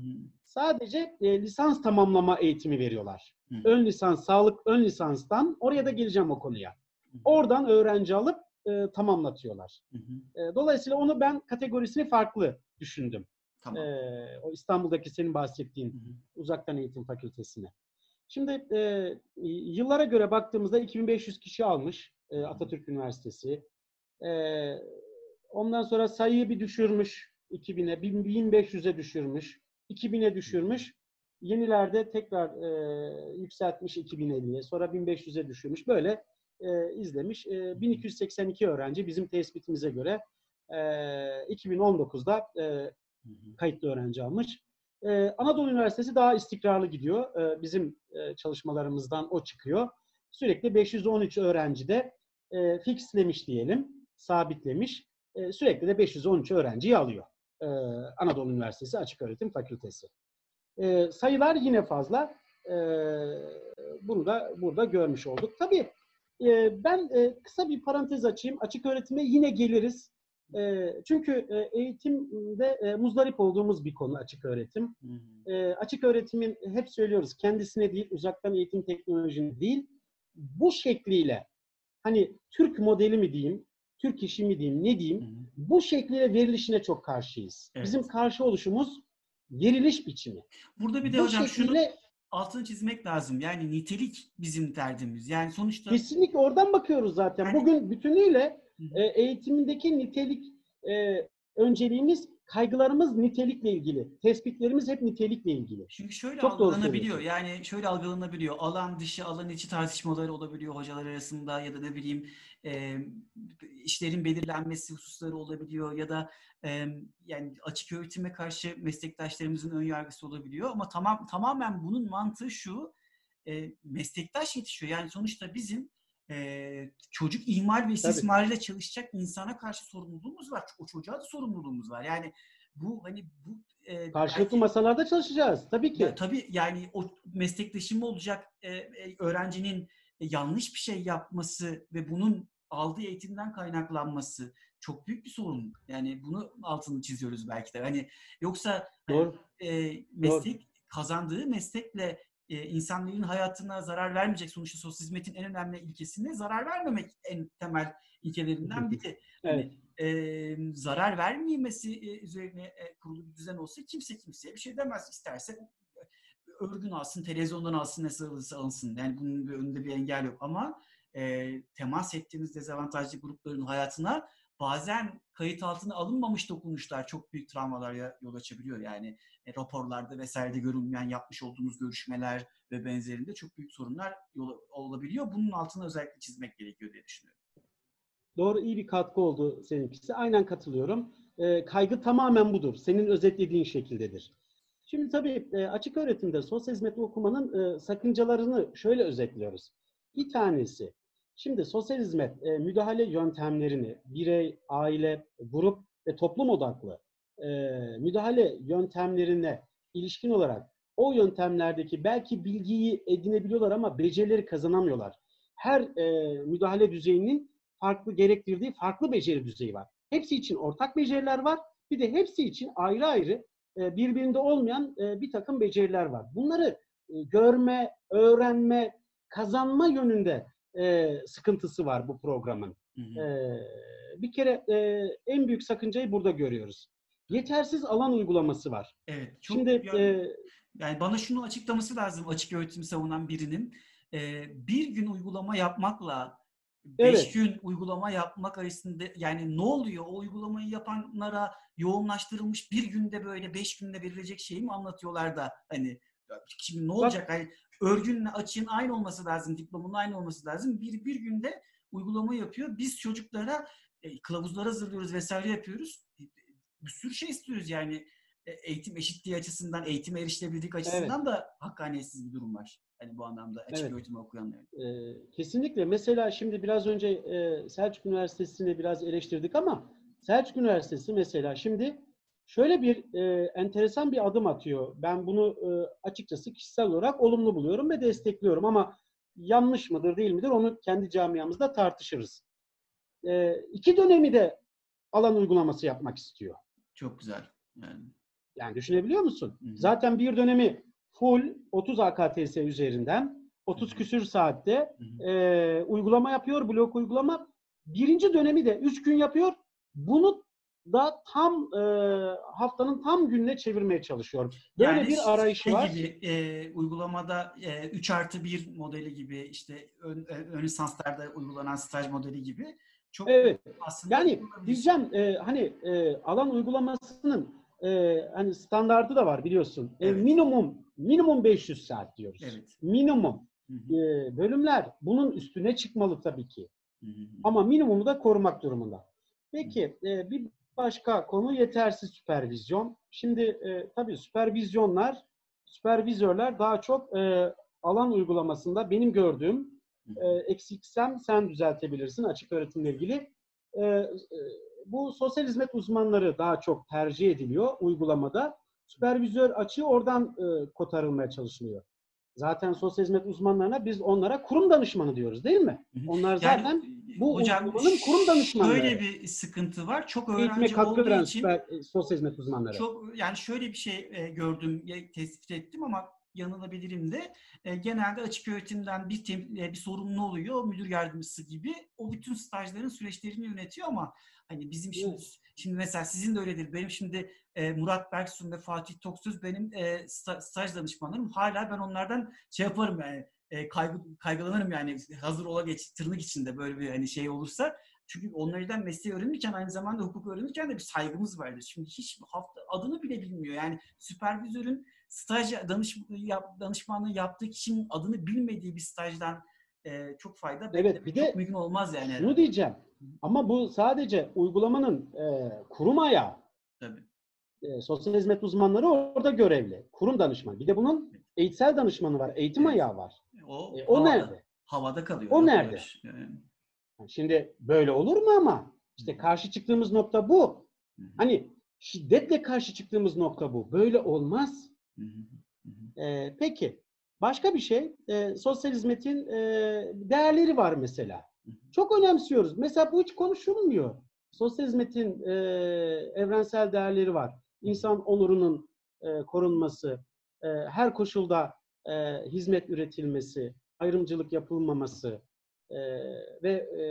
Sadece e, lisans tamamlama eğitimi veriyorlar. Ön lisans, sağlık ön lisanstan oraya da geleceğim o konuya. Oradan öğrenci alıp tamamlatıyorlar. Dolayısıyla onu ben kategorisini farklı düşündüm. Tamam. E, o İstanbul'daki senin bahsettiğin Hı hı. uzaktan eğitim fakültesine. Şimdi e, yıllara göre baktığımızda 2500 kişi almış e, Atatürk Üniversitesi. E, ondan sonra sayıyı bir düşürmüş 2000'e, 1500'e düşürmüş, 2000'e düşürmüş. Yenilerde tekrar e, yükseltmiş 2050'ye, sonra 1500'e düşürmüş. Böyle e, izlemiş. E, 1282 öğrenci bizim tespitimize göre e, 2019'da e, kayıtlı öğrenci almış. Ee, Anadolu Üniversitesi daha istikrarlı gidiyor. Ee, bizim e, çalışmalarımızdan o çıkıyor. Sürekli 513 öğrenci de e, fixlemiş diyelim, sabitlemiş. E, sürekli de 513 öğrenciyi alıyor. Ee, Anadolu Üniversitesi Açık Öğretim Fakültesi. Ee, sayılar yine fazla. Ee, bunu da burada görmüş olduk. Tabii e, ben e, kısa bir parantez açayım. Açık öğretime yine geliriz. E, çünkü e, eğitimde e, muzdarip olduğumuz bir konu açık öğretim. Hı hı. E, açık öğretimin hep söylüyoruz kendisine değil, uzaktan eğitim teknolojisine değil, bu şekliyle hani Türk modeli mi diyeyim, Türk işi mi diyeyim, ne Hı diyeyim, hı. bu şekliyle verilişine çok karşıyız. Evet. Bizim karşı oluşumuz veriliş biçimi. Burada bir de bu hocam şunu şekliyle altını çizmek lazım. Yani nitelik bizim derdimiz. Yani sonuçta kesinlikle oradan bakıyoruz zaten. Yani- Bugün bütünüyle e, eğitimindeki nitelik e, önceliğimiz, kaygılarımız nitelikle ilgili. Tespitlerimiz hep nitelikle ilgili. Çünkü şöyle Çok algılanabiliyor. Yani şöyle algılanabiliyor. Alan dışı, alan içi tartışmaları olabiliyor hocalar arasında ya da ne bileyim e, işlerin belirlenmesi hususları olabiliyor ya da e, yani açık öğretime karşı meslektaşlarımızın ön yargısı olabiliyor. Ama tamam tamamen bunun mantığı şu. E, meslektaş yetişiyor. Yani sonuçta bizim e, çocuk ihmal ve istismarıyla çalışacak insana karşı sorumluluğumuz var. O çocuğa da sorumluluğumuz var. Yani bu hani bu e, Karşılıklı belki- masalarda çalışacağız. Tabii ki. ya, tabii yani o meslektaşım olacak e, öğrencinin yanlış bir şey yapması ve bunun aldığı eğitimden kaynaklanması çok büyük bir sorun. Yani bunu altını çiziyoruz belki de. Hani yoksa hani, Doğru. e, meslek kazandığı meslekle e, insanların hayatına zarar vermeyecek. Sonuçta sosyal hizmetin en önemli ilkesinde zarar vermemek en temel ilkelerinden biri. evet. E, zarar vermemesi e, üzerine e, kurulu bir düzen olsa kimse kimseye bir şey demez. İsterse örgün alsın, televizyondan alsın, nasıl alırsa alınsın. Yani bunun bir önünde bir engel yok. Ama e, temas ettiğimiz dezavantajlı grupların hayatına bazen kayıt altına alınmamış dokunuşlar çok büyük travmalara yol açabiliyor. Yani e, raporlarda vesairede görünmeyen yapmış olduğumuz görüşmeler ve benzerinde çok büyük sorunlar yol, olabiliyor. Bunun altını özellikle çizmek gerekiyor diye düşünüyorum. Doğru iyi bir katkı oldu seninkisi. Aynen katılıyorum. E, kaygı tamamen budur. Senin özetlediğin şekildedir. Şimdi tabii e, açık öğretimde sosyal hizmet okumanın e, sakıncalarını şöyle özetliyoruz. Bir tanesi, şimdi sosyal hizmet e, müdahale yöntemlerini birey, aile, grup ve toplum odaklı e, müdahale yöntemlerine ilişkin olarak o yöntemlerdeki belki bilgiyi edinebiliyorlar ama becerileri kazanamıyorlar. Her e, müdahale düzeyinin farklı gerektirdiği farklı beceri düzeyi var. Hepsi için ortak beceriler var. Bir de hepsi için ayrı ayrı e, birbirinde olmayan e, bir takım beceriler var. Bunları e, görme, öğrenme, kazanma yönünde sıkıntısı var bu programın. Hı hı. Bir kere en büyük sakıncayı burada görüyoruz. Yetersiz alan uygulaması var. Evet. Çok Şimdi yani, yani bana şunu açıklaması lazım açık öğretimi savunan birinin. Bir gün uygulama yapmakla 5 evet. gün uygulama yapmak arasında yani ne oluyor? O uygulamayı yapanlara yoğunlaştırılmış bir günde böyle 5 günde verilecek şeyi mi anlatıyorlar da hani şimdi ne olacak? Bak, hani örgünle açığın aynı olması lazım, diplomanın aynı olması lazım. Bir, bir günde uygulama yapıyor. Biz çocuklara e, kılavuzlar hazırlıyoruz vesaire yapıyoruz. E, bir sürü şey istiyoruz yani e, eğitim eşitliği açısından, eğitim erişilebilirlik açısından evet. da hakkaniyetsiz bir durum var. Hani bu anlamda açık evet. öğretim okuyanların. Ee, kesinlikle. Mesela şimdi biraz önce e, Selçuk Üniversitesi'ni biraz eleştirdik ama Selçuk Üniversitesi mesela şimdi şöyle bir e, enteresan bir adım atıyor. Ben bunu e, açıkçası kişisel olarak olumlu buluyorum ve destekliyorum ama yanlış mıdır değil midir onu kendi camiamızda tartışırız. E, iki dönemi de alan uygulaması yapmak istiyor. Çok güzel. Yani, yani düşünebiliyor musun? Hı-hı. Zaten bir dönemi full 30 AKTS üzerinden 30 küsür saatte e, uygulama yapıyor, blok uygulama. Birinci dönemi de 3 gün yapıyor. Bunu da tam e, haftanın tam gününe çevirmeye çalışıyor. Böyle yani bir arayışı şey var. Gibi, e, uygulamada e, 3 artı 1 modeli gibi işte ön, e, ön lisanslarda uygulanan staj modeli gibi. Çok evet. aslında yani diyeceğim e, hani e, alan uygulamasının e, hani standardı da var biliyorsun. E, evet. E, minimum minimum 500 saat diyoruz. Evet. Minimum. Hı hı. E, bölümler bunun üstüne çıkmalı tabii ki. Hı hı. Ama minimumu da korumak durumunda. Peki e, bir başka konu yetersiz süpervizyon. Şimdi e, tabii süpervizyonlar, süpervizörler daha çok e, alan uygulamasında benim gördüğüm e, eksiksem sen düzeltebilirsin açık öğretimle ilgili. E, e, bu sosyal hizmet uzmanları daha çok tercih ediliyor uygulamada. Süpervizör açığı oradan e, kotarılmaya çalışılıyor. Zaten sosyal hizmet uzmanlarına biz onlara kurum danışmanı diyoruz değil mi? Onlar zaten bu hocam, uygulamanın kurum danışmanları. Şöyle bir sıkıntı var. Çok öğrenci Eğitime katkı olduğu için süper, e, sosyal hizmet uzmanları. Çok yani şöyle bir şey e, gördüm, tespit ettim ama yanılabilirim de e, genelde açık öğretimden bir tem, e, bir sorumlu oluyor müdür yardımcısı gibi o bütün stajların süreçlerini yönetiyor ama hani bizim şimdi evet. şimdi mesela sizin de öyledir benim şimdi e, Murat Berksun ve Fatih Toksöz benim e, staj danışmanlarım hala ben onlardan şey yaparım yani e, kaygı, kaygılanırım yani hazır ola geç tırnak içinde böyle bir hani şey olursa çünkü onlardan mesleği öğrenirken aynı zamanda hukuk öğrenirken de bir saygımız vardır. Şimdi hiç hafta adını bile bilmiyor. Yani süpervizörün staj danış, yap, danışmanlığı yaptığı kişinin adını bilmediği bir stajdan e, çok fayda evet, bir de çok mümkün olmaz yani. Şunu diyeceğim. Ama bu sadece uygulamanın e, kurum ayağı. Tabii. E, sosyal hizmet uzmanları orada görevli. Kurum danışmanı. Bir de bunun eğitsel danışmanı var. Eğitim evet. ayağı var. O, e, o havada, nerede? Havada kalıyor. O nerede? Yani. Şimdi böyle olur mu ama? İşte karşı çıktığımız nokta bu. Hani şiddetle karşı çıktığımız nokta bu. Böyle olmaz. E, peki. Başka bir şey, e, sosyal hizmetin e, değerleri var mesela. Çok önemsiyoruz. Mesela bu hiç konuşulmuyor. Sosyal hizmetin e, evrensel değerleri var. İnsan onurunun e, korunması, e, her koşulda e, hizmet üretilmesi, ayrımcılık yapılmaması e, ve e,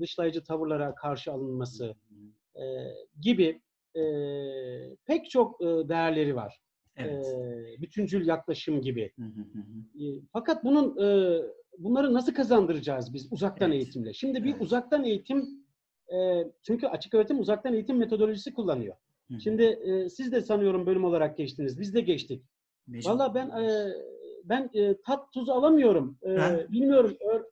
dışlayıcı tavırlara karşı alınması e, gibi e, pek çok e, değerleri var. Evet. E, bütüncül yaklaşım gibi. Hı hı hı hı. E, Fakat bunun e, bunları nasıl kazandıracağız biz uzaktan Evet. eğitimle? Şimdi bir Evet. uzaktan eğitim e, çünkü açık öğretim uzaktan eğitim metodolojisi kullanıyor. Hı hı. Şimdi e, siz de sanıyorum bölüm olarak geçtiniz. Biz de geçtik. Mecbur Valla ben e, ben e, tat tuz alamıyorum. E, Bilmiyorum. Ö-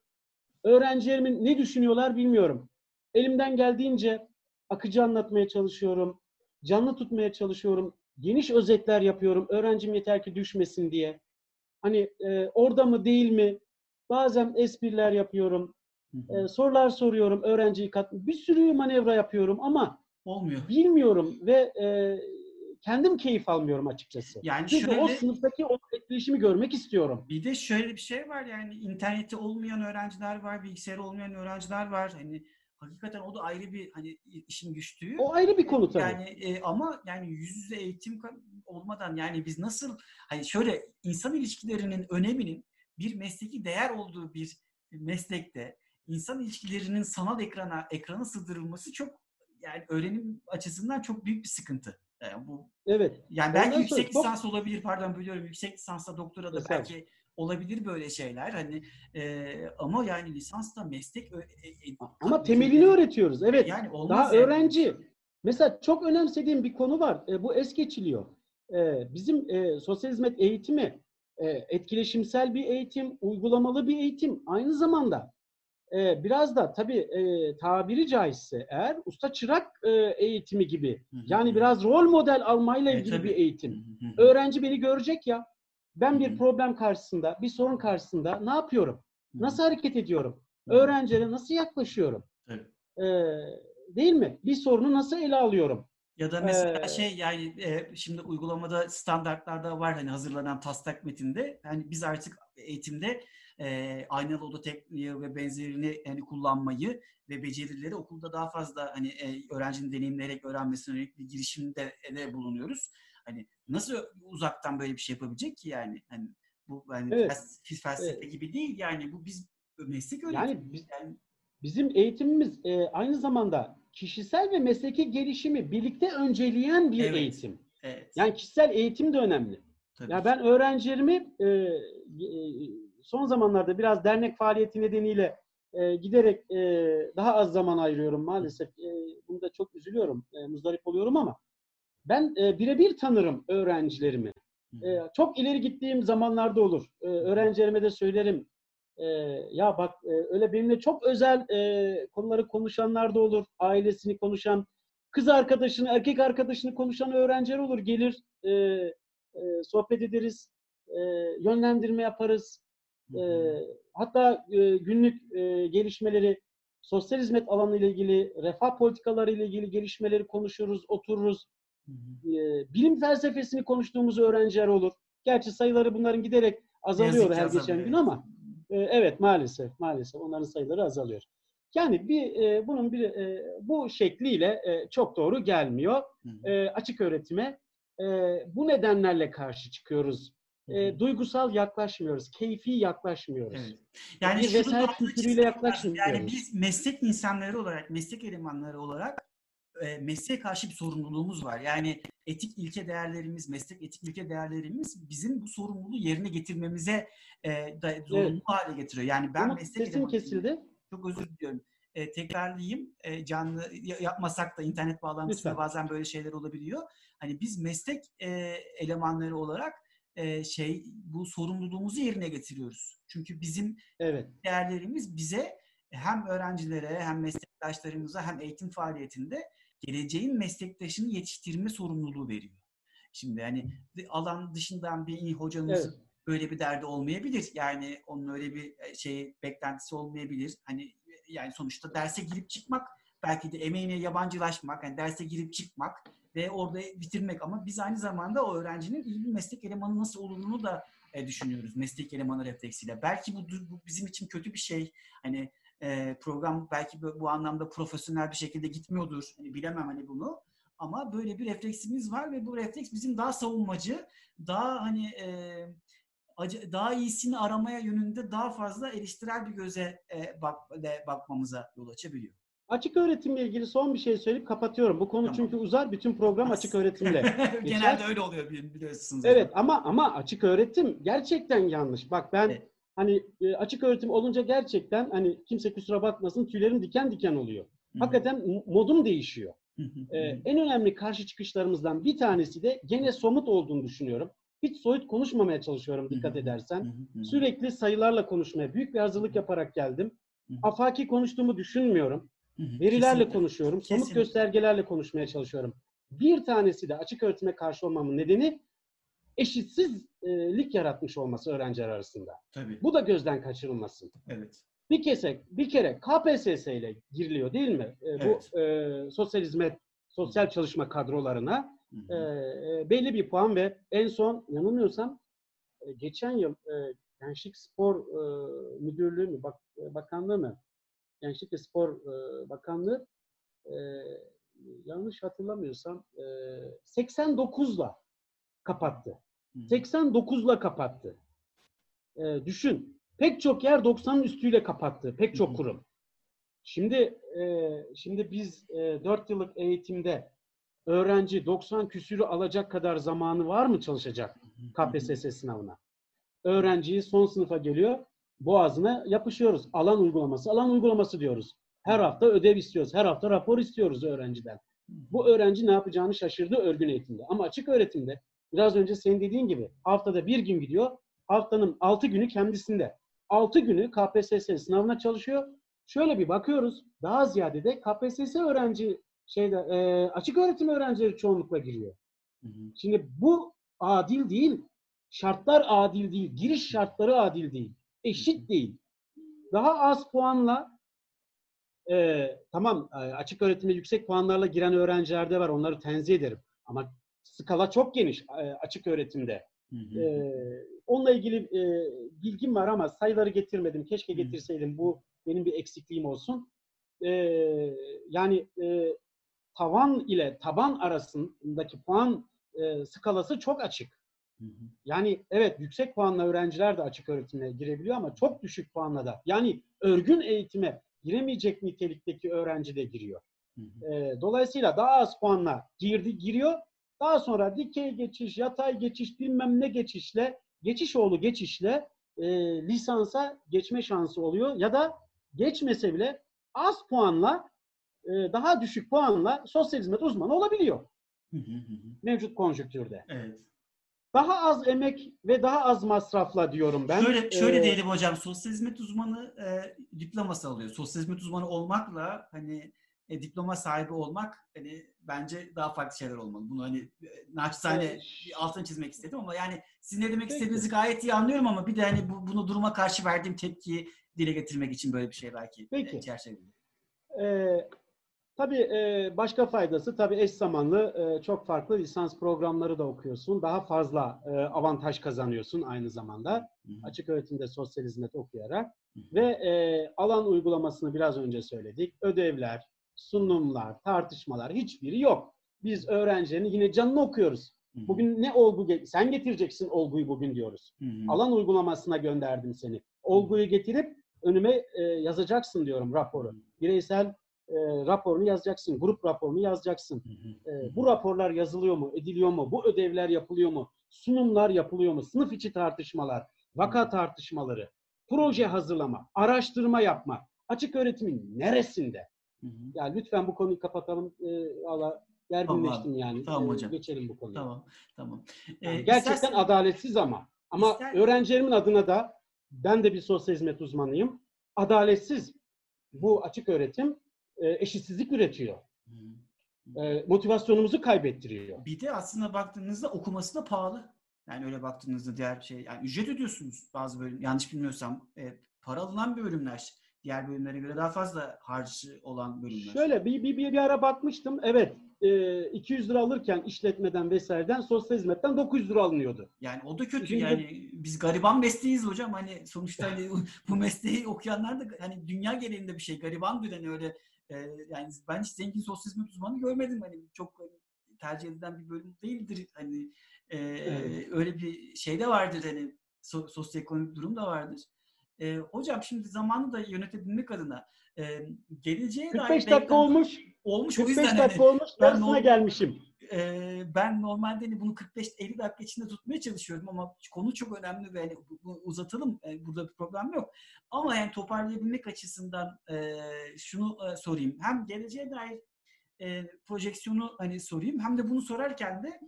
öğrencilerimin ne düşünüyorlar bilmiyorum. Elimden geldiğince akıcı anlatmaya çalışıyorum. Canlı tutmaya çalışıyorum. Geniş özetler yapıyorum. Öğrencim yeter ki düşmesin diye. Hani e, orada mı değil mi? Bazen espriler yapıyorum. Hı hı. E, sorular soruyorum. Öğrenciyi kat. Bir sürü manevra yapıyorum ama Olmuyor. bilmiyorum ve e, kendim keyif almıyorum açıkçası. Yani Çünkü şöyle o sınıftaki o etkileşimi görmek istiyorum. bir de şöyle bir şey var yani interneti olmayan öğrenciler var, bilgisayarı olmayan öğrenciler var. Hani hakikaten o da ayrı bir hani işin güçlüğü. O ayrı bir konu tabii. Yani e, ama yani yüz yüze eğitim olmadan yani biz nasıl hani şöyle insan ilişkilerinin öneminin bir mesleki değer olduğu bir meslekte insan ilişkilerinin sanal ekrana ekrana sığdırılması çok yani öğrenim açısından çok büyük bir sıkıntı. Yani bu evet. yani belki Ondan sonra yüksek çok- lisans olabilir pardon biliyorum yüksek lisansta doktora da belki olabilir böyle şeyler hani e, ama yani lisansta meslek e- e- Ama temelini öğretiyoruz. Evet. Yani Daha yani. öğrenci. Mesela çok önemsediğim bir konu var. E, bu es geçiliyor. E, bizim e, sosyal hizmet eğitimi e, etkileşimsel bir eğitim, uygulamalı bir eğitim. Aynı zamanda e, biraz da tabii e, tabiri caizse eğer usta çırak e, eğitimi gibi. Hı hı Yani hı. biraz rol model almayla E, ilgili tabii. bir eğitim. Hı hı hı. Öğrenci beni görecek ya. Ben Hı bir hı. problem karşısında, bir sorun karşısında ne yapıyorum? Hı hı. Nasıl hareket ediyorum? Hı hı. Öğrencilere nasıl yaklaşıyorum? Ee, değil mi? Bir sorunu nasıl ele alıyorum? Ya da mesela Ee, şey yani e, şimdi uygulamada standartlarda var hani hazırlanan taslak metinde. Yani biz artık eğitimde e, aynalı oda tekniği ve benzerini hani kullanmayı ve becerileri okulda daha fazla hani e, öğrencinin deneyimleyerek öğrenmesine yönelik bir girişimde de bulunuyoruz. Hani nasıl uzaktan böyle bir şey yapabilecek ki yani? Hani bu yani Evet. fels- felsefe Evet. gibi değil yani bu biz meslek öğretimi. Yani biz- yani Bizim eğitimimiz e, aynı zamanda kişisel ve mesleki gelişimi birlikte önceleyen bir Evet. eğitim. evet. Yani kişisel eğitim de önemli. tabii Ya ben öğrencilerimi e, e, son zamanlarda biraz dernek faaliyeti nedeniyle e, giderek e, daha az zaman ayırıyorum maalesef. E, bunda çok üzülüyorum, e, muzdarip oluyorum ama ben e, birebir tanırım öğrencilerimi. E, çok ileri gittiğim zamanlarda olur. E, öğrencilerime de söylerim. E, ya bak e, öyle benimle çok özel e, konuları konuşanlar da olur. Ailesini konuşan, kız arkadaşını, erkek arkadaşını konuşan öğrenciler olur. Gelir, e, e, sohbet ederiz, e, yönlendirme yaparız. E, hatta e, günlük e, gelişmeleri, sosyal hizmet alanı ile ilgili, refah politikaları ile ilgili gelişmeleri konuşuruz, otururuz e, bilim felsefesini konuştuğumuz öğrenciler olur. Gerçi sayıları bunların giderek azalıyor yazık her azalıyor, geçen gün ama e, evet maalesef maalesef onların sayıları azalıyor. Yani bir e, bunun bir e, bu şekliyle e, çok doğru gelmiyor. E, açık öğretime e, bu nedenlerle karşı çıkıyoruz. E, duygusal yaklaşmıyoruz, keyfi yaklaşmıyoruz. Evet. Yani Bir vesayet kültürüyle yaklaşmıyoruz. Yani biz meslek insanları olarak, meslek elemanları olarak e, mesleğe karşı bir sorumluluğumuz var. Yani etik ilke değerlerimiz, meslek etik ilke değerlerimiz bizim bu sorumluluğu yerine getirmemize e, da, zorunlu hale getiriyor. Yani ben Umut, meslek elemanıyım. kesildi. Çok özür diliyorum. E, tekrarlayayım. E, canlı ya- yapmasak da internet bağlantısında Lütfen. bazen böyle şeyler olabiliyor. Hani biz meslek e, elemanları olarak e, şey bu sorumluluğumuzu yerine getiriyoruz. Çünkü bizim Evet. değerlerimiz bize hem öğrencilere hem meslektaşlarımıza hem eğitim faaliyetinde geleceğin meslektaşını yetiştirme sorumluluğu veriyor. Şimdi hani alan dışından bir iyi hocamızın Evet. böyle bir derdi olmayabilir. Yani onun öyle bir şey beklentisi olmayabilir. Hani yani sonuçta derse girip çıkmak belki de emeğine yabancılaşmak, yani derse girip çıkmak ve orada bitirmek ama biz aynı zamanda o öğrencinin iyi bir meslek elemanı nasıl olduğunu da e, düşünüyoruz meslek elemanı refleksiyle. Belki bu, bu bizim için kötü bir şey. Hani e, program belki bu, bu anlamda profesyonel bir şekilde gitmiyordur. Hani bilemem hani bunu. Ama böyle bir refleksimiz var ve bu refleks bizim daha savunmacı, daha hani e, daha iyisini aramaya yönünde daha fazla eleştirel bir göze e, bak, bakmamıza yol açabiliyor. Açık öğretimle ilgili son bir şey söyleyip kapatıyorum. Bu konu Tamam. çünkü uzar. Bütün program açık öğretimle. Genelde öyle oluyor bili- biliyorsunuz. Evet ama ama açık öğretim gerçekten yanlış. Bak ben Evet. hani e, açık öğretim olunca gerçekten hani kimse kusura bakmasın tüylerim diken diken oluyor. Hı hı. Hakikaten modum değişiyor. Ee, en önemli karşı çıkışlarımızdan bir tanesi de gene somut olduğunu düşünüyorum. Hiç soyut konuşmamaya çalışıyorum dikkat edersen. Sürekli sayılarla konuşmaya, büyük bir hazırlık yaparak geldim. Afaki konuştuğumu düşünmüyorum. Hı hı, Verilerle kesinlikle. konuşuyorum. Somut Kesinlikle. göstergelerle konuşmaya çalışıyorum. Bir tanesi de açık öğretime karşı olmamın nedeni eşitsizlik yaratmış olması öğrenciler arasında. Tabii. Bu da gözden kaçırılmasın. Evet. Bir kese bir kere KPSS ile giriliyor değil mi? Ee, Evet. Bu e, sosyal hizmet, sosyal çalışma kadrolarına Hı e, e, belli bir puan ve en son yanılmıyorsam e, geçen yıl e, Gençlik Spor e, Müdürlüğü mü, bak, e, bakanlığı mı? Gençlik ve Spor e, Bakanlığı e, yanlış hatırlamıyorsam e, 89'la kapattı. Hı hı. 89'la kapattı. E, düşün. Pek çok yer 90'ın üstüyle kapattı. Pek çok kurum. Şimdi e, şimdi biz e, 4 yıllık eğitimde öğrenci 90 küsürü alacak kadar zamanı var mı çalışacak KPSS sınavına? Öğrenciyi son sınıfa geliyor. Boğazına yapışıyoruz. Alan uygulaması, alan uygulaması diyoruz. Her hafta ödev istiyoruz. Her hafta rapor istiyoruz öğrenciden. Bu öğrenci ne yapacağını şaşırdı örgün eğitimde. Ama açık öğretimde biraz önce senin dediğin gibi haftada bir gün gidiyor. Haftanın altı günü kendisinde. Altı günü KPSS sınavına çalışıyor. Şöyle bir bakıyoruz. Daha ziyade de KPSS öğrenci şeyde e, açık öğretim öğrencileri çoğunlukla giriyor. Hı hı. Şimdi bu adil değil. Şartlar adil değil. Giriş şartları adil değil. Eşit değil. Daha az puanla e, tamam e, açık öğretime yüksek puanlarla giren öğrenciler de var. Onları tenzih ederim. Ama skala çok geniş e, açık öğretimde. Hı hı. E, onunla ilgili e, bilgim var ama sayıları getirmedim. Keşke getirseydim. Bu benim bir eksikliğim olsun. E, yani e, tavan ile taban arasındaki puan e, skalası çok açık. Yani evet yüksek puanla öğrenciler de açık öğretime girebiliyor ama çok düşük puanla da. Yani örgün eğitime giremeyecek nitelikteki öğrenci de giriyor. E, dolayısıyla daha az puanla girdi giriyor. Daha sonra dikey geçiş, yatay geçiş, bilmem ne geçişle, geçiş oğlu geçişle e, lisansa geçme şansı oluyor. Ya da geçmese bile az puanla, e, daha düşük puanla sosyal hizmet uzmanı olabiliyor Hı hı, hı hı. mevcut konjonktürde. Evet. Daha az emek ve daha az masrafla diyorum ben. şöyle şöyle Ee, diyelim hocam. Sosyal hizmet uzmanı e, diploması alıyor. Sosyal hizmet uzmanı olmakla hani e, diploma sahibi olmak hani bence daha farklı şeyler olmalı. Bunu hani e, naçizane Evet. altını çizmek istedim ama yani sizin ne demek istediğinizi gayet iyi anlıyorum ama bir de hani bu, bunu duruma karşı verdiğim tepkiyi dile getirmek için böyle bir şey belki Peki. e. Ee, tabii e, başka faydası tabii eş zamanlı e, çok farklı lisans programları da okuyorsun. Daha fazla e, avantaj kazanıyorsun aynı zamanda. Hı hı. Açık öğretimde sosyal hizmet okuyarak. Hı hı. Ve e, alan uygulamasını biraz önce söyledik. Ödevler, sunumlar, tartışmalar hiçbiri yok. Biz öğrencilerin yine canını okuyoruz. Hı hı. Bugün ne olgu ge- sen getireceksin olguyu bugün diyoruz. Hı hı. Alan uygulamasına gönderdim seni. Olguyu getirip önüme e, yazacaksın diyorum raporu. Bireysel e, raporunu yazacaksın, grup raporunu yazacaksın. E, bu raporlar yazılıyor mu, ediliyor mu? Bu ödevler yapılıyor mu? Sunumlar yapılıyor mu? Sınıf içi tartışmalar, vaka tartışmaları, proje hazırlama, araştırma yapma. Açık öğretimin neresinde? Hı hı. Ya lütfen bu konuyu kapatalım. E, Allah gerginleştim yani. Tamam E, hocam. geçelim bu konuyu. Tamam. Tamam. Yani Ee, gerçekten istersen- adaletsiz ama. Ama İster- öğrencilerimin adına da ben de bir sosyal hizmet uzmanıyım. Adaletsiz. Bu açık öğretim e, eşitsizlik üretiyor. E, motivasyonumuzu kaybettiriyor. Bir de aslında baktığınızda okuması da pahalı. Yani öyle baktığınızda diğer şey, yani ücret ödüyorsunuz bazı bölüm, yanlış bilmiyorsam e, para alınan bir bölümler. Diğer bölümlere göre daha fazla harcı olan bölümler. Şöyle bir, bir, bir, bir ara bakmıştım. Evet e, 200 lira alırken işletmeden vesaireden sosyal hizmetten 900 lira alınıyordu. Yani o da kötü Çünkü- yani biz gariban mesleğiz hocam hani sonuçta hani bu mesleği okuyanlar da hani dünya genelinde bir şey garibandır hani öyle e, yani ben hiç zengin sosyal hizmet uzmanı görmedim hani çok hani, tercih edilen bir bölüm değildir hani e, Evet. öyle bir şey de vardır hani so- sosyoekonomik durum da vardır. E, hocam şimdi zamanı da yönetebilmek adına e, geleceğe 45 dair dakika beklenti- olmuş. olmuş o 45 yüzden dakika hani, olmuş. ben Yarısına o- gelmişim. E, ben normalde hani bunu 45-50 dakika içinde tutmaya çalışıyorum ama konu çok önemli ve hani uzatalım. E, burada bir problem yok. Ama yani toparlayabilmek açısından e, şunu e, sorayım. Hem geleceğe dair e, projeksiyonu hani sorayım hem de bunu sorarken de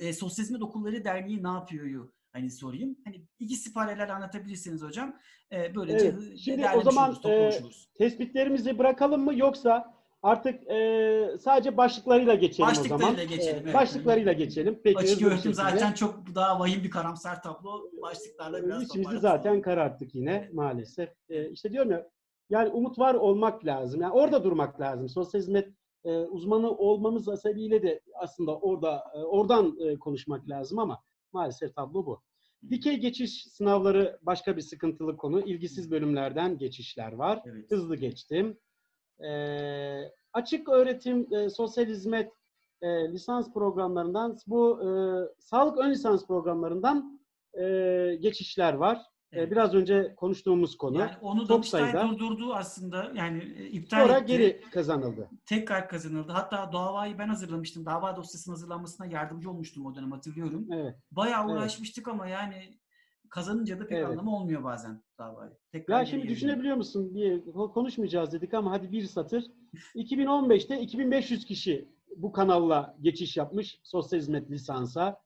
e, Sosyal Hizmet Okulları Derneği ne yapıyor'yu hani sorayım. Hani ikisi paralel anlatabilirsiniz hocam. E, böylece Evet. Şimdi o zaman, e. Tespitlerimizi bırakalım mı yoksa artık e, sadece başlıklarıyla geçelim o zaman. Başlıklarıyla geçelim, E, evet. başlıklarıyla geçelim. Peki, Açık öğretim zaten çok daha vahim bir karamsar tablo. Başlıklarla biraz İçimizi zaten kararttık yine maalesef. Ee, işte diyorum ya yani umut var olmak lazım. Yani orada durmak lazım. Sosyal hizmet e, uzmanı olmamız sebebiyle de aslında orada e, oradan e, konuşmak lazım ama maalesef tablo bu. Dikey geçiş sınavları başka bir sıkıntılı konu. İlgisiz bölümlerden geçişler var. Evet. Hızlı geçtim. Ee, açık öğretim, e, sosyal hizmet e, lisans programlarından bu e, sağlık ön lisans programlarından e, geçişler var. E, Evet. biraz önce konuştuğumuz konu. Yani onu Çok Danıştay sayıda. durdurdu aslında. Yani e, iptal Sonra etti. geri kazanıldı. Tekrar kazanıldı. Hatta davayı ben hazırlamıştım. Dava dosyasının hazırlanmasına yardımcı olmuştum o dönem hatırlıyorum. Evet. Bayağı Evet. uğraşmıştık ama yani kazanınca da pek Evet. anlamı olmuyor bazen davayı. Tekrar Ya şimdi geliyor. düşünebiliyor musun diye ko- konuşmayacağız dedik ama hadi bir satır. 2015'te 2500 kişi bu kanalla geçiş yapmış sosyal hizmet lisansa.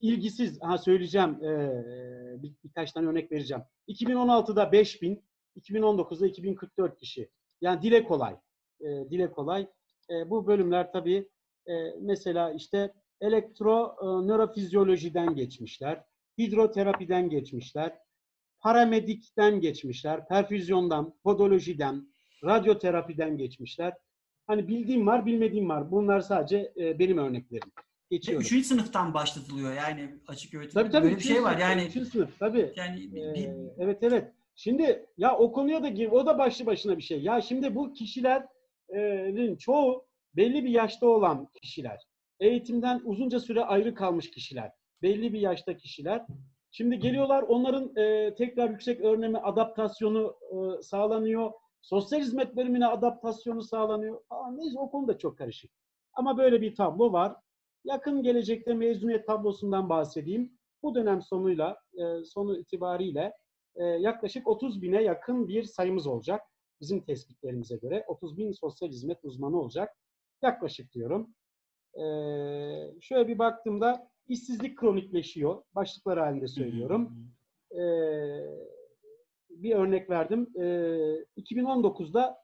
İlgisiz, ha söyleyeceğim e, bir, birkaç tane örnek vereceğim. 2016'da 5000, 2019'da 2044 kişi. Yani dile kolay. E, dile kolay. E, bu bölümler tabii e, mesela işte elektro e, nörofizyolojiden geçmişler, hidroterapiden geçmişler, paramedikten geçmişler, perfüzyondan, podolojiden, radyoterapiden geçmişler. Hani bildiğim var, bilmediğim var. Bunlar sadece e, benim örneklerim. Geçiyorum. Üçüncü sınıftan başlatılıyor yani açık öğretim. Tabii tabii. Böyle bir şey üçüncü var sınıf, yani. üçüncü sınıf tabii. Yani bir- Ee, evet evet. Şimdi ya o konuya da gir, o da başlı başına bir şey. Ya şimdi bu kişilerin çoğu belli bir yaşta olan kişiler. Eğitimden uzunca süre ayrı kalmış kişiler. Belli bir yaşta kişiler. Şimdi geliyorlar onların e, tekrar yüksek öğrenimi adaptasyonu e, sağlanıyor. Sosyal hizmet bölümüne adaptasyonu sağlanıyor. Aa, neyse o konuda çok karışık. Ama böyle bir tablo var. Yakın gelecekte mezuniyet tablosundan bahsedeyim. Bu dönem sonuyla, e, sonu itibariyle e, yaklaşık 30 bine yakın bir sayımız olacak. Bizim tespitlerimize göre 30 bin sosyal hizmet uzmanı olacak. Yaklaşık diyorum. E, şöyle bir baktığımda işsizlik kronikleşiyor. Başlıklar halinde söylüyorum. E, bir örnek verdim. E, 2019'da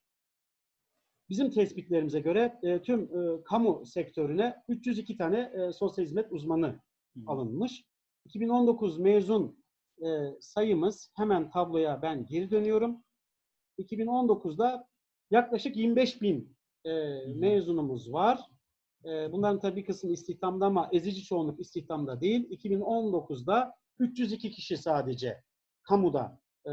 bizim tespitlerimize göre e, tüm e, kamu sektörüne 302 tane e, sosyal hizmet uzmanı alınmış. 2019 mezun e, sayımız hemen tabloya ben geri dönüyorum. 2019'da yaklaşık 25 bin e, mezunumuz var. E, bunların tabii kısmı istihdamda ama ezici çoğunluk istihdamda değil. 2019'da 302 kişi sadece kamuda e,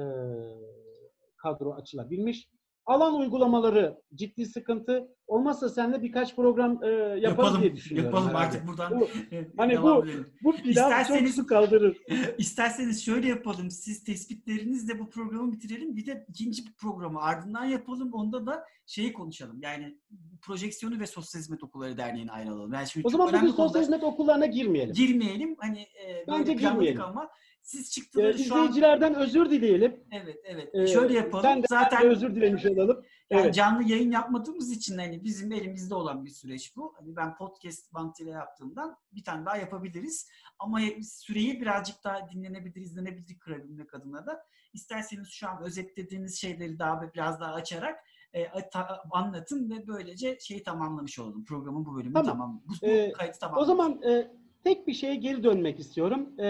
kadro açılabilmiş. Alan uygulamaları ciddi sıkıntı. Olmazsa seninle birkaç program e, yaparız yapalım, diye düşünüyorum. yapalım herhalde. artık buradan. Bu- hani bu-. Bu pilav çok su kaldırır. İsterseniz şöyle yapalım. Siz tespitlerinizle bu programı bitirelim. Bir de ikinci bir programı ardından yapalım. Onda da şeyi konuşalım. Yani projeksiyonu ve Sosyal Hizmet Okulları Derneği'ne ayrılalım. Yani şimdi O zaman bugün sosyal hizmet okullarına girmeyelim. girmeyelim. Hani e, Bence girmeyelim. ama siz Ee, çıktıları şu an izleyicilerden özür dileyelim. evet evet Ee, şöyle yapalım. Sen de Zaten özür dilemiş olalım. Yani Evet. canlı yayın yapmadığımız için hani bizim elimizde olan bir süreç bu. Hani ben podcast bantıyla yaptığımdan bir tane daha yapabiliriz. Ama süreyi birazcık daha dinlenebilir, izlenebilir kırabilmek adına da isterseniz şu an özetlediğiniz şeyleri daha biraz daha açarak e, ta- anlatın ve böylece şeyi tamamlamış olalım. Programın bu bölümünü Tamam. tamam. Bu, bu Ee, kaydı O tamam. zaman e, tek bir şeye geri dönmek istiyorum. E,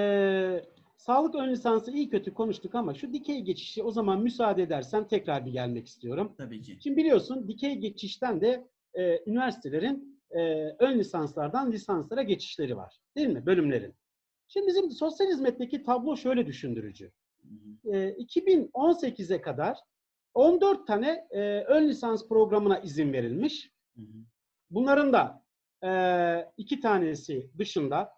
sağlık ön lisansı iyi kötü konuştuk ama şu dikey geçişi o zaman müsaade edersen tekrar bir gelmek istiyorum. Tabii ki. Şimdi biliyorsun dikey geçişten de e, üniversitelerin e, ön lisanslardan lisanslara geçişleri var. Değil mi? Bölümlerin. Şimdi bizim sosyal hizmetteki tablo şöyle düşündürücü. E, 2018'e kadar 14 tane e, ön lisans programına izin verilmiş. Bunların da e, iki tanesi dışında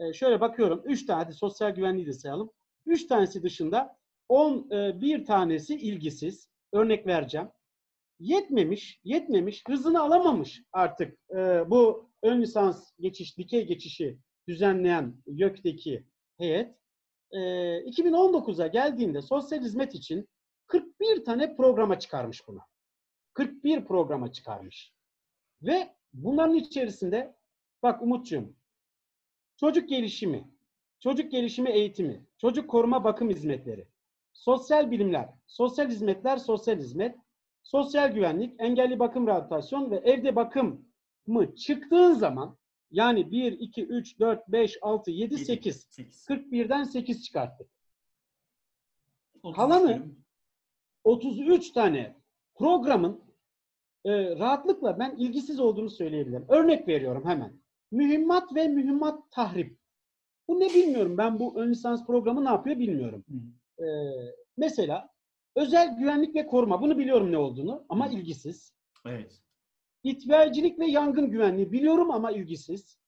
e, şöyle bakıyorum. Üç tane hadi sosyal güvenliği de sayalım. Üç tanesi dışında 11 tanesi ilgisiz. Örnek vereceğim. Yetmemiş, yetmemiş, hızını alamamış artık e, bu ön lisans geçiş, dikey geçişi düzenleyen YÖK'teki heyet. E, 2019'a geldiğinde sosyal hizmet için 41 tane programa çıkarmış bunu. 41 programa çıkarmış. Ve bunların içerisinde bak Umut'cuğum çocuk gelişimi, çocuk gelişimi eğitimi, çocuk koruma bakım hizmetleri, sosyal bilimler, sosyal hizmetler, sosyal hizmet, sosyal güvenlik, engelli bakım rehabilitasyon ve evde bakım mı çıktığın zaman yani 1, 2, 3, 4, 5, 6, 7, 8. 8. 41'den 8 çıkarttık. 33 Kalanı- bölüm. 33 tane programın e, rahatlıkla ben ilgisiz olduğunu söyleyebilirim. Örnek veriyorum hemen. Mühimmat ve mühimmat tahrip. Bu ne bilmiyorum. Ben bu ön lisans programı ne yapıyor bilmiyorum. Hı hı. E, mesela özel güvenlik ve koruma. Bunu biliyorum ne olduğunu ama ilgisiz. Evet. İtfaiyecilik ve yangın güvenliği biliyorum ama ilgisiz.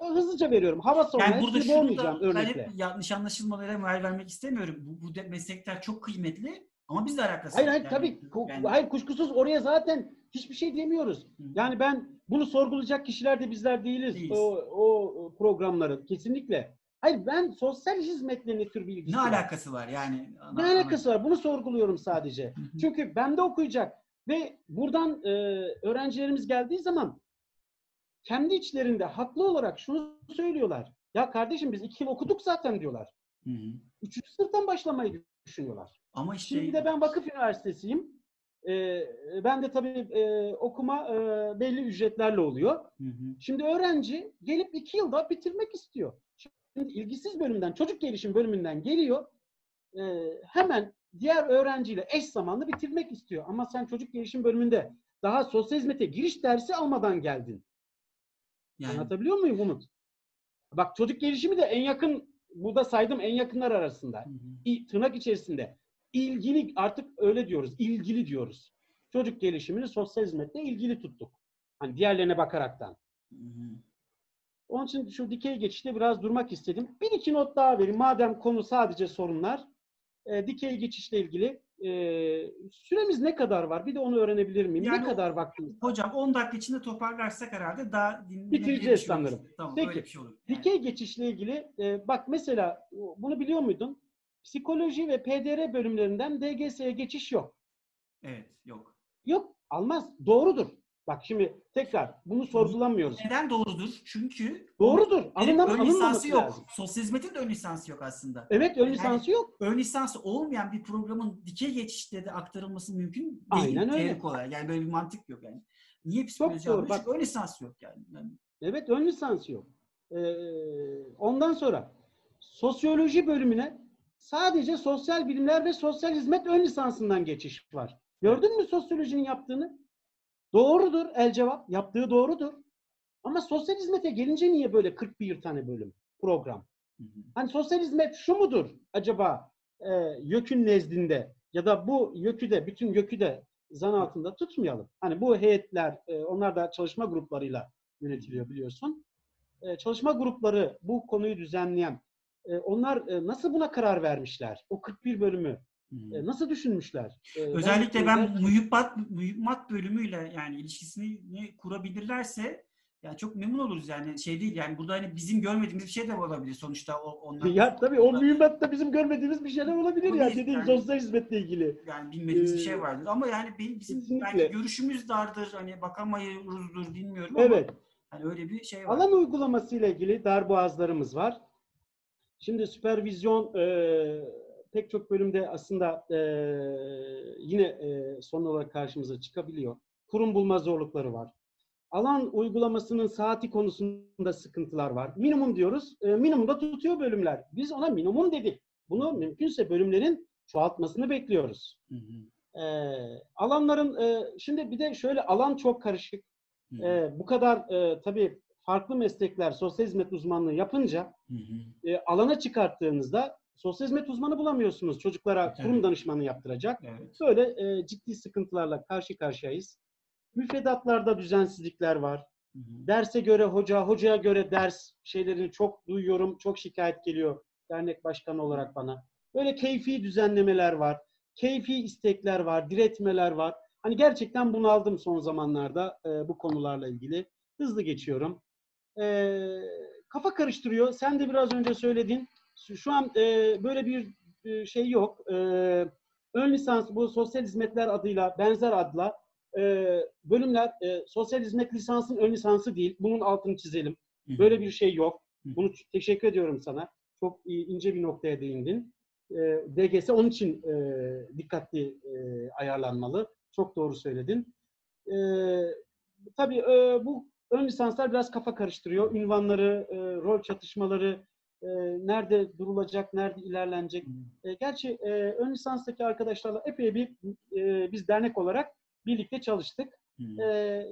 E, Hızlıca veriyorum. Hava savunma. Yani burada boğmayacağım örnekle. yanlış anlaşılmalara mal vermek istemiyorum. Bu, bu de- meslekler çok kıymetli ama bizle alakası Hayır hayır Yani- tabii. Yani- Hayır kuşkusuz oraya zaten hiçbir şey demiyoruz. Hı. Yani ben bunu sorgulayacak kişiler de bizler değiliz. Değiliz. O, o programların kesinlikle. Hayır ben sosyal hizmetle ne tür bir ilgisi ne var? alakası var yani? Ne alakası var? Bunu sorguluyorum sadece. Hı hı. Çünkü bende okuyacak ve buradan e, öğrencilerimiz geldiği zaman kendi içlerinde haklı olarak şunu söylüyorlar. Ya kardeşim biz iki yıl okuduk zaten diyorlar. Hı hı. Üçüncü sınıftan başlamayı düşünüyorlar. Ama işte Şimdi de ben vakıf üniversitesiyim. Ee, ben de tabii e, okuma e, belli ücretlerle oluyor. Hı hı. Şimdi öğrenci gelip iki yılda bitirmek istiyor. Şimdi ilgisiz bölümden, çocuk gelişim bölümünden geliyor. e, hemen diğer öğrenciyle eş zamanlı bitirmek istiyor. Ama sen çocuk gelişim bölümünde daha sosyal hizmete giriş dersi almadan geldin. yani Anlatabiliyor muyum Umut? Bak çocuk gelişimi de en yakın, burada saydım en yakınlar arasında. Hı hı. Tırnak içerisinde ilgili artık öyle diyoruz. ilgili diyoruz. Çocuk gelişimini sosyal hizmetle ilgili tuttuk. Hani diğerlerine bakaraktan. Hı hı. Onun için şu dikey geçişte biraz durmak istedim. Bir iki not daha vereyim. Madem konu sadece sorunlar. E, dikey geçişle ilgili e, süremiz ne kadar var? Bir de onu öğrenebilir miyim? Yani ne kadar vaktimiz var? Hocam 10 dakika içinde toparlarsak herhalde daha Bitireceğiz oluruz. sanırım. Tamam Peki. şey olur. Yani. Dikey geçişle ilgili e, bak mesela bunu biliyor muydun? Psikoloji ve PDR bölümlerinden DGS'ye geçiş yok. Evet yok. Yok almaz. Doğrudur. Bak şimdi tekrar bunu sorgulamıyoruz. Neden doğrudur? Çünkü Doğrudur. Alınmam, ön lisansı yok. lazım. Sosyal hizmetin de ön lisansı yok aslında. Evet ön Yani- lisansı yok. Ön lisansı olmayan bir programın dikey geçişte de aktarılması mümkün değil. Aynen öyle. olarak. Yani böyle bir mantık yok yani. Niye psikoloji doğru. almış? Bak- ön lisansı yok yani. yani Evet ön lisansı yok. Ee, ondan sonra sosyoloji bölümüne sadece sosyal bilimler ve sosyal hizmet ön lisansından geçiş var. Gördün mü sosyolojinin yaptığını? Doğrudur el cevap. Yaptığı doğrudur. Ama sosyal hizmete gelince niye böyle 41 tane bölüm program? Hı hı. Hani sosyal hizmet şu mudur acaba e, YÖK'ün nezdinde ya da bu YÖK'ü de bütün YÖK'ü de zan altında tutmayalım. Hani bu heyetler e, onlar da çalışma gruplarıyla yönetiliyor biliyorsun. E, çalışma grupları bu konuyu düzenleyen e, onlar e, nasıl buna karar vermişler? O 41 bölümü e, nasıl düşünmüşler? E, Özellikle ben ben mühimmat, mühimmat bölümüyle yani ilişkisini kurabilirlerse yani çok memnun oluruz yani şey değil yani burada hani bizim görmediğimiz bir şey de olabilir sonuçta o onlar ya tabii o mühimmatta bizim görmediğimiz bir şeyler olabilir ya Olabilir, dediğim yani. sosyal hizmetle ilgili. yani bilmediğimiz bir Ee, şey vardır ama yani benim bizim kesinlikle. belki görüşümüz dardır hani bakamıyoruzdur bilmiyorum Evet. ama hani öyle bir şey var. Alan uygulaması ile ilgili darboğazlarımız var. Şimdi süpervizyon e, pek çok bölümde aslında e, yine e, son olarak karşımıza çıkabiliyor. Kurum bulma zorlukları var. Alan uygulamasının saati konusunda sıkıntılar var. Minimum diyoruz. E, minimumda tutuyor bölümler. Biz ona minimum dedik. Bunu mümkünse bölümlerin çoğaltmasını bekliyoruz. Hı hı, E, alanların e, şimdi bir de şöyle alan çok karışık. hı hı, E, bu kadar e, tabii farklı meslekler sosyal hizmet uzmanlığı yapınca hı hı. e, alana çıkarttığınızda sosyal hizmet uzmanı bulamıyorsunuz çocuklara Tabii. kurum danışmanı yaptıracak. Evet. Böyle e, ciddi sıkıntılarla karşı karşıyayız. Müfredatlarda düzensizlikler var. Hı hı. Derse göre hoca, hocaya göre ders şeylerini çok duyuyorum, çok şikayet geliyor. dernek başkanı olarak bana. Böyle keyfi düzenlemeler var, keyfi istekler var, diretmeler var. Hani gerçekten bunaldım son zamanlarda e, bu konularla ilgili. Hızlı geçiyorum. E, kafa karıştırıyor. Sen de biraz önce söyledin. Şu an e, böyle bir e, şey yok. E, ön lisans bu sosyal hizmetler adıyla benzer adla e, bölümler e, sosyal hizmet lisansın ön lisansı değil. Bunun altını çizelim. Böyle bir şey yok. Bunu teşekkür ediyorum sana. Çok ince bir noktaya değindin. E, DGS onun için e, dikkatli e, ayarlanmalı. Çok doğru söyledin. E, tabii e, bu ön lisanslar biraz kafa karıştırıyor. Ünvanları, e, rol çatışmaları, e, nerede durulacak, nerede ilerlenecek. E, gerçi e, ön lisanstaki arkadaşlarla epey bir e, biz dernek olarak birlikte çalıştık. E,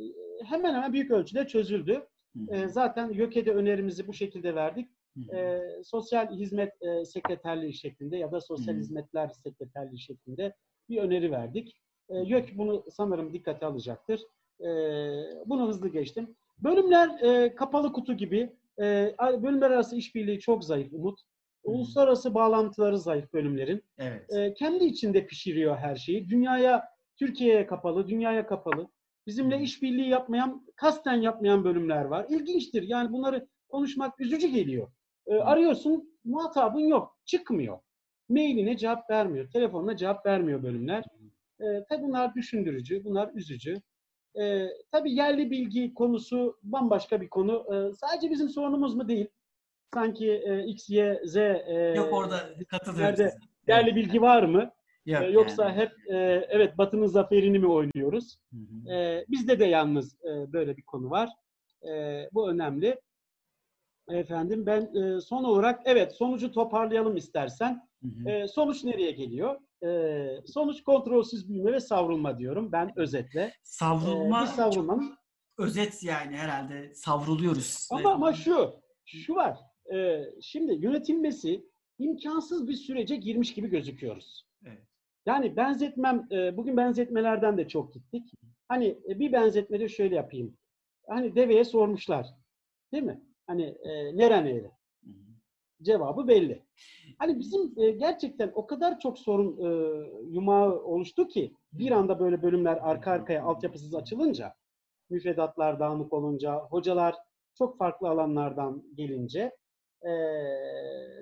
hemen hemen büyük ölçüde çözüldü. E, zaten YÖK'e önerimizi bu şekilde verdik. E, sosyal hizmet e, sekreterliği şeklinde ya da sosyal hizmetler sekreterliği şeklinde bir öneri verdik. E, YÖK bunu sanırım dikkate alacaktır. E, bunu hızlı geçtim. Bölümler e, kapalı kutu gibi. E, bölümler arası işbirliği çok zayıf Umut. Uluslararası bağlantıları zayıf bölümlerin. Evet. E, kendi içinde pişiriyor her şeyi. Dünyaya, Türkiye'ye kapalı, dünyaya kapalı. Bizimle işbirliği yapmayan, kasten yapmayan bölümler var. İlginçtir. Yani bunları konuşmak üzücü geliyor. E, arıyorsun, muhatabın yok. Çıkmıyor. Mailine cevap vermiyor. Telefonuna cevap vermiyor bölümler. E, tabii bunlar düşündürücü, bunlar üzücü. E, tabii yerli bilgi konusu bambaşka bir konu. E, sadece bizim sorunumuz mu değil? Sanki e, X, Y, Z e, Yok orada katılıyorum. nerede yerli bilgi var mı? Yok E, yoksa yani. hep e, evet Batı'nın zaferini mi oynuyoruz? Hı hı. E, bizde de yalnız e, böyle bir konu var. E, bu önemli. Efendim ben e, son olarak evet sonucu toparlayalım istersen. Hı hı. E, sonuç nereye geliyor? E, sonuç kontrolsüz büyüme ve savrulma diyorum ben özetle. E, Savrulma bir savrulmanın özet yani herhalde savruluyoruz. ama ama şu şu var. E, şimdi yönetilmesi imkansız bir sürece girmiş gibi gözüküyoruz. Evet. Yani benzetmem, e, bugün benzetmelerden de çok gittik. Hani e, bir benzetmede şöyle yapayım. Hani deveye sormuşlar. Değil mi? Hani e, neren eğri? Cevabı belli. Hani bizim e, gerçekten o kadar çok sorun e, yumağı oluştu ki bir anda böyle bölümler arka arkaya altyapısız açılınca, müfredatlar dağınık olunca, hocalar çok farklı alanlardan gelince e,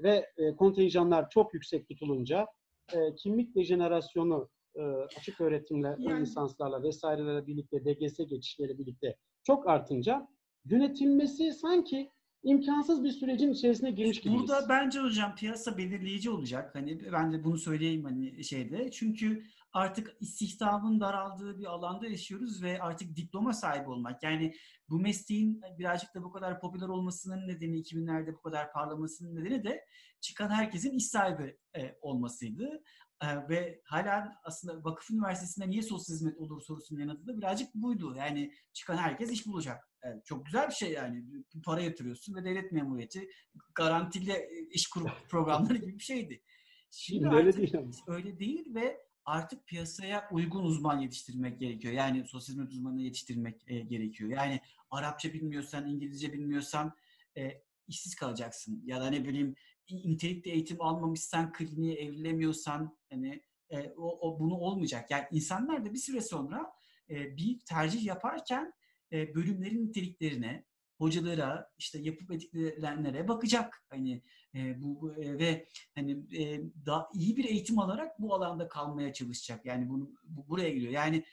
ve e, kontenjanlar çok yüksek tutulunca e, kimlik dejenerasyonu e, açık öğretimle, ön Yani- lisanslarla vesairelerle birlikte, DGS geçişleri birlikte çok artınca yönetilmesi sanki imkansız bir sürecin içerisine girmiş gibiyiz. Burada bence hocam piyasa belirleyici olacak. Hani ben de bunu söyleyeyim hani şeyde. Çünkü artık istihdamın daraldığı bir alanda yaşıyoruz ve artık diploma sahibi olmak. Yani bu mesleğin birazcık da bu kadar popüler olmasının nedeni 2000'lerde bu kadar parlamasının nedeni de çıkan herkesin iş sahibi e, olmasıydı. E, ve hala aslında vakıf üniversitesinde niye sosyal hizmet olur sorusunun yanıtı da birazcık buydu. Yani çıkan herkes iş bulacak. Evet, çok güzel bir şey yani. Para yatırıyorsun ve devlet memuriyeti garantili e, iş kurum programları gibi bir şeydi. Şimdi Şimdi öyle değil öyle değil ve artık piyasaya uygun uzman yetiştirmek gerekiyor. Yani sosyal hizmet uzmanı yetiştirmek e, gerekiyor. Yani Arapça bilmiyorsan, İngilizce bilmiyorsan e, işsiz kalacaksın. Ya da ne bileyim nitelikli eğitim almamışsan, kliniğe evrilemiyorsan hani e, o, o bunu olmayacak. Yani insanlar da bir süre sonra e, bir tercih yaparken e, bölümlerin niteliklerine, hocalara, işte yapıp etkilenenlere bakacak. Hani e, bu, e, ve hani e, daha iyi bir eğitim alarak bu alanda kalmaya çalışacak. Yani bunu bu, buraya geliyor. Yani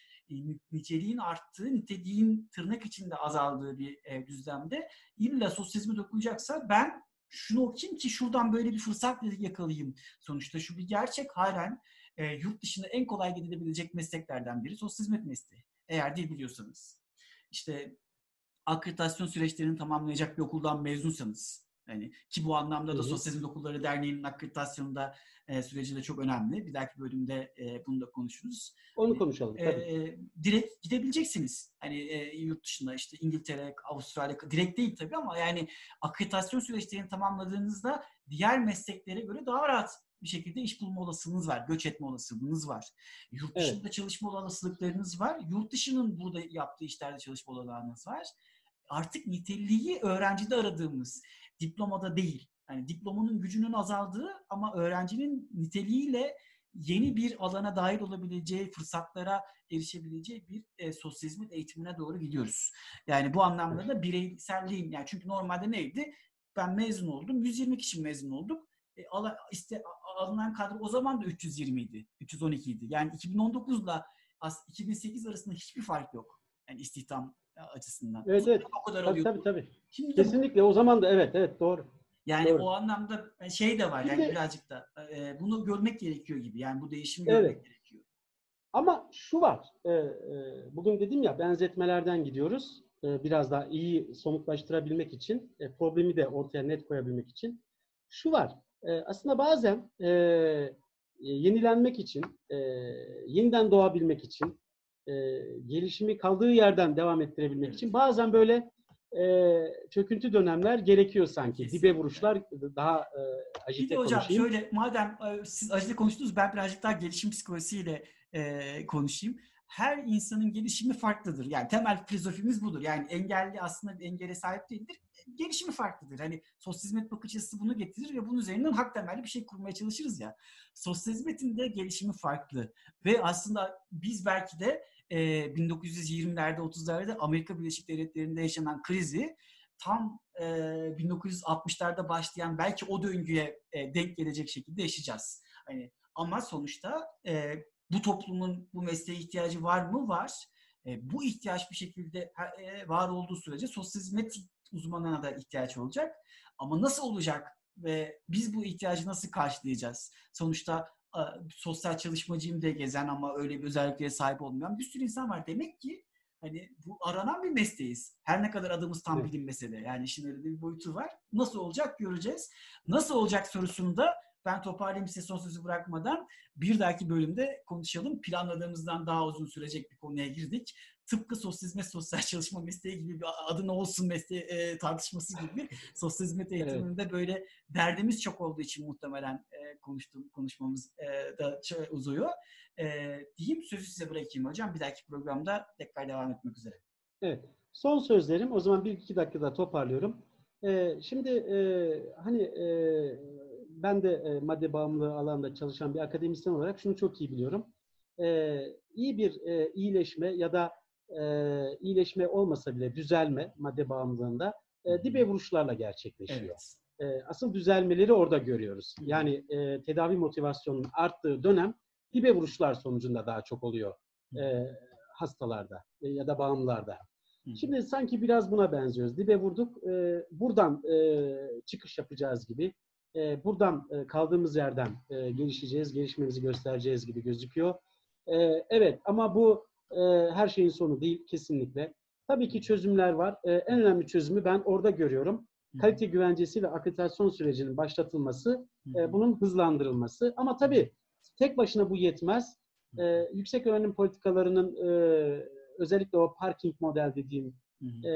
niceliğin arttığı, niteliğin tırnak içinde azaldığı bir e, düzlemde illa sosyalizme dokunacaksa ben şunu okuyayım ki şuradan böyle bir fırsat yakalayayım. Sonuçta şu bir gerçek halen e, yurt dışında en kolay gidilebilecek mesleklerden biri sosyal hizmet mesleği. Eğer dil biliyorsanız. İşte akreditasyon süreçlerini tamamlayacak bir okuldan mezunsanız. Yani ki bu anlamda da Hı hı. Sosyal Hizmet Okulları Derneği'nin akreditasyonunda e, süreci de çok önemli. Bir dahaki bölümde e, bunu da konuşuruz. Onu konuşalım. E, e, direkt gidebileceksiniz. Hani e, yurt dışında işte İngiltere, Avustralya direkt değil tabii ama yani akreditasyon süreçlerini tamamladığınızda diğer mesleklere göre daha rahat bir şekilde iş bulma olasılığınız var. Göç etme olasılığınız var. Yurt Evet. dışında çalışma olasılıklarınız var. Yurt dışının burada yaptığı işlerde çalışma olanağınız var. Artık niteliği öğrencide aradığımız diplomada değil. Yani diplomanın gücünün azaldığı ama öğrencinin niteliğiyle yeni bir alana dahil olabileceği, fırsatlara erişebileceği bir e, sosyal hizmet eğitimine doğru gidiyoruz. Yani bu anlamda da bireyselliğin, yani çünkü normalde neydi? Ben mezun oldum, 120 kişi mezun olduk. E, ala, işte alınan kadro o zaman da 320 idi, 312 idi. Yani 2019'la 2008 arasında hiçbir fark yok. Yani istihdam açısından. Evet, evet. O kadar tabii, tabii, tabii. Şimdi Kesinlikle o zaman da evet, evet doğru. yani Doğru. o anlamda şey de var yani Şimdi- birazcık da e, bunu görmek gerekiyor gibi. Yani bu değişimi Evet. görmek gerekiyor. Ama şu var, e, e, bugün dedim ya benzetmelerden gidiyoruz. E, biraz daha iyi somutlaştırabilmek için, e, problemi de ortaya net koyabilmek için. Şu var, e, aslında bazen e, e, yenilenmek için, e, yeniden doğabilmek için, e, gelişimi kaldığı yerden devam ettirebilmek için bazen böyle e, çöküntü dönemler gerekiyor sanki. Kesinlikle. Dibe vuruşlar daha e, Bir ajite de hocam konuşayım. şöyle madem e, siz acıda konuştunuz ben birazcık daha gelişim psikolojisiyle e, konuşayım. Her insanın gelişimi farklıdır. Yani temel filozofimiz budur. Yani engelli aslında bir engele sahip değildir. Gelişimi farklıdır. Hani sosyal hizmet bakış açısı bunu getirir ve bunun üzerinden hak temelli bir şey kurmaya çalışırız ya. Sosyal hizmetin de gelişimi farklı. Ve aslında biz belki de e, 1920'lerde 30'larda Amerika Birleşik Devletleri'nde yaşanan krizi tam e, 1960'larda başlayan belki o döngüye e, denk gelecek şekilde yaşayacağız. Hani ama sonuçta e, bu toplumun bu mesleğe ihtiyacı var mı? Var. E, bu ihtiyaç bir şekilde e, var olduğu sürece sosyal hizmet uzmanına da ihtiyaç olacak. Ama nasıl olacak ve biz bu ihtiyacı nasıl karşılayacağız? Sonuçta sosyal çalışmacıyım diye gezen ama öyle bir özelliklere sahip olmayan bir sürü insan var. Demek ki hani bu aranan bir mesleğiz. Her ne kadar adımız tam Evet. bilinmese de. Yani işin öyle bir boyutu var. Nasıl olacak göreceğiz. Nasıl olacak sorusunu da ben toparlayayım size son sözü bırakmadan bir dahaki bölümde konuşalım. Planladığımızdan daha uzun sürecek bir konuya girdik. Tıpkı sosyal hizmet, sosyal çalışma mesleği gibi bir adı ne olsun mesleği e, tartışması gibi sosyal hizmet eğitiminde böyle derdimiz çok olduğu için muhtemelen e, konuştuğum konuşmamız e, da uzuyor. E, diyeyim sözü size bırakayım hocam. Bir dahaki programda tekrar devam etmek üzere. Evet. Son sözlerim. O zaman bir iki dakikada toparlıyorum. Ee, şimdi e, hani e, ben de e, madde bağımlılığı alanda çalışan bir akademisyen olarak şunu çok iyi biliyorum. Ee, iyi bir e, iyileşme ya da e, iyileşme olmasa bile düzelme madde bağımlılığında e, dibe vuruşlarla gerçekleşiyor. Evet. E, asıl düzelmeleri orada görüyoruz. Yani e, tedavi motivasyonunun arttığı dönem dibe vuruşlar sonucunda daha çok oluyor e, hastalarda e, ya da bağımlılarda. Şimdi sanki biraz buna benziyoruz. Dibe vurduk, e, buradan e, çıkış yapacağız gibi. E, buradan e, kaldığımız yerden e, gelişeceğiz, gelişmemizi göstereceğiz gibi gözüküyor. E, evet ama bu e, her şeyin sonu değil kesinlikle. Tabii ki çözümler var. E, en önemli çözümü ben orada görüyorum. Kalite güvencesi ve akreditasyon sürecinin başlatılması, e, bunun hızlandırılması. Ama tabii tek başına bu yetmez. E, yüksek öğrenim politikalarının e, özellikle o parking model dediğim e,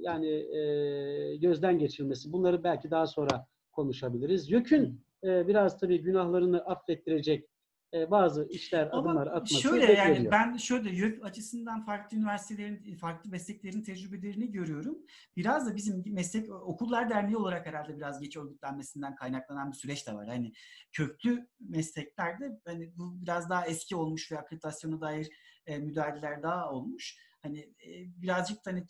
yani e, gözden geçirilmesi. Bunları belki daha sonra konuşabiliriz. YÖK'ün e, biraz tabii günahlarını affettirecek e, bazı işler, adımlar Ama atması şöyle yani bekleniyor. ben şöyle YÖK açısından farklı üniversitelerin, farklı mesleklerin tecrübelerini görüyorum. Biraz da bizim meslek okullar derneği olarak herhalde biraz geç örgütlenmesinden kaynaklanan bir süreç de var. Hani köklü mesleklerde hani bu biraz daha eski olmuş ve akreditasyona dair e, müdahaleler daha olmuş. Hani e, birazcık da hani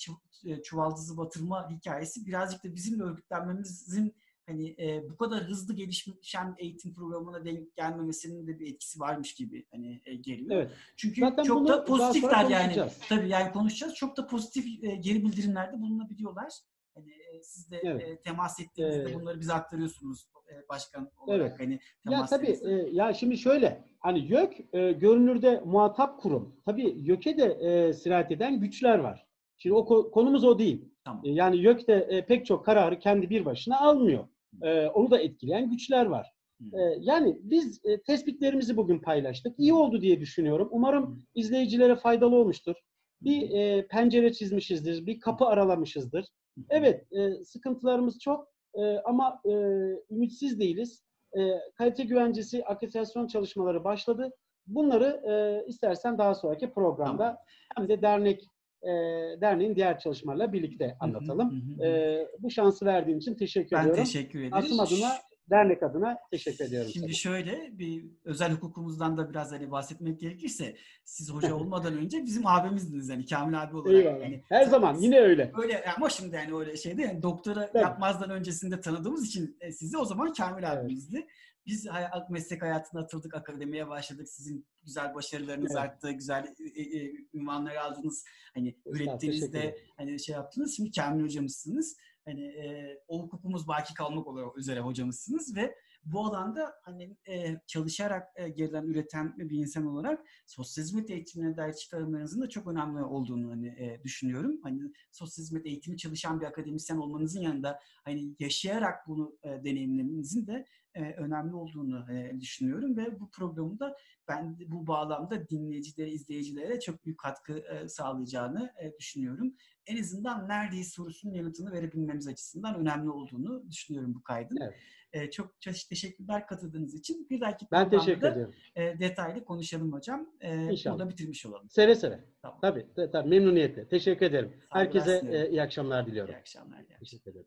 e, çuvaldızı batırma hikayesi birazcık da bizim örgütlenmemizin hani e, bu kadar hızlı gelişen eğitim programına denk gelmemesinin de bir etkisi varmış gibi hani e, geliyor. Evet. Çünkü Zaten çok da pozitifler yani. Tabii yani konuşacağız. Çok da pozitif e, geri bildirimlerde bulunabiliyorlar. Hani e, siz de Evet. e, temas ettiğinizde Evet. bunları bize aktarıyorsunuz e, başkan olarak Evet. hani Ya temas tabii ettiğinizde. e, ya şimdi şöyle hani YÖK e, görünürde muhatap kurum. Tabii YÖK'e de e, sirayet eden güçler var. Şimdi o ko- konumuz o değil. Tamam. E, yani YÖK de e, pek çok kararı kendi bir başına almıyor. E, onu da etkileyen güçler var. Hı. E, yani biz e, tespitlerimizi bugün paylaştık. İyi oldu diye düşünüyorum. Umarım izleyicilere faydalı olmuştur. Bir e, pencere çizmişizdir, bir kapı aralamışızdır. Evet, e, sıkıntılarımız çok e, ama e, ümitsiz değiliz. E, kalite güvencesi, akreditasyon çalışmaları başladı. Bunları e, istersen daha sonraki programda hem de dernek e, derneğin diğer çalışmalarla birlikte anlatalım. Hı hı hı. E, bu şansı verdiğin için teşekkür Ben ediyorum. teşekkür ederim. Asım adına, dernek adına teşekkür ediyorum Şimdi sana. şöyle bir özel hukukumuzdan da biraz hani bahsetmek gerekirse siz hoca olmadan önce bizim abimizdiniz hani Kamil abi olarak. Eyvallah. Yani Her zaman yine öyle. Öyle ama şimdi yani öyle şeyde yani doktora Tabii. yapmazdan öncesinde tanıdığımız için e, sizi o zaman Kamil abimizdi. Biz hay- meslek hayatına atıldık, akademiye başladık. Sizin güzel başarılarınız Evet. arttı, güzel e, e, ünvanlar aldınız. Hani ürettiğinizde hani şey yaptınız. Şimdi Kamil hocamızsınız. Hani e, o hukukumuz baki kalmak olarak üzere hocamızsınız ve bu alanda hani e, çalışarak e, gerilen üreten bir insan olarak sosyal hizmet eğitimine dair çıkarımlarınızın da çok önemli olduğunu hani e, düşünüyorum. Hani sosyal hizmet eğitimi çalışan bir akademisyen olmanızın yanında hani yaşayarak bunu e, deneyimlemenizin de e, önemli olduğunu e, düşünüyorum ve bu programı da ben bu bağlamda dinleyicilere, izleyicilere çok büyük katkı e, sağlayacağını e, düşünüyorum. En azından neredeyiz sorusunun yanıtını verebilmemiz açısından önemli olduğunu düşünüyorum bu kaydın. Evet. E, çok, çok teşekkürler katıldığınız için. Bir dahaki Ben teşekkür ediyorum. e, detaylı konuşalım hocam. E, İnşallah. burada bitirmiş olalım. Seve seve. Tamam. Tabii, tabii memnuniyetle. Teşekkür ederim. Herkese e, iyi akşamlar diliyorum. İyi akşamlar. Teşekkür ederim.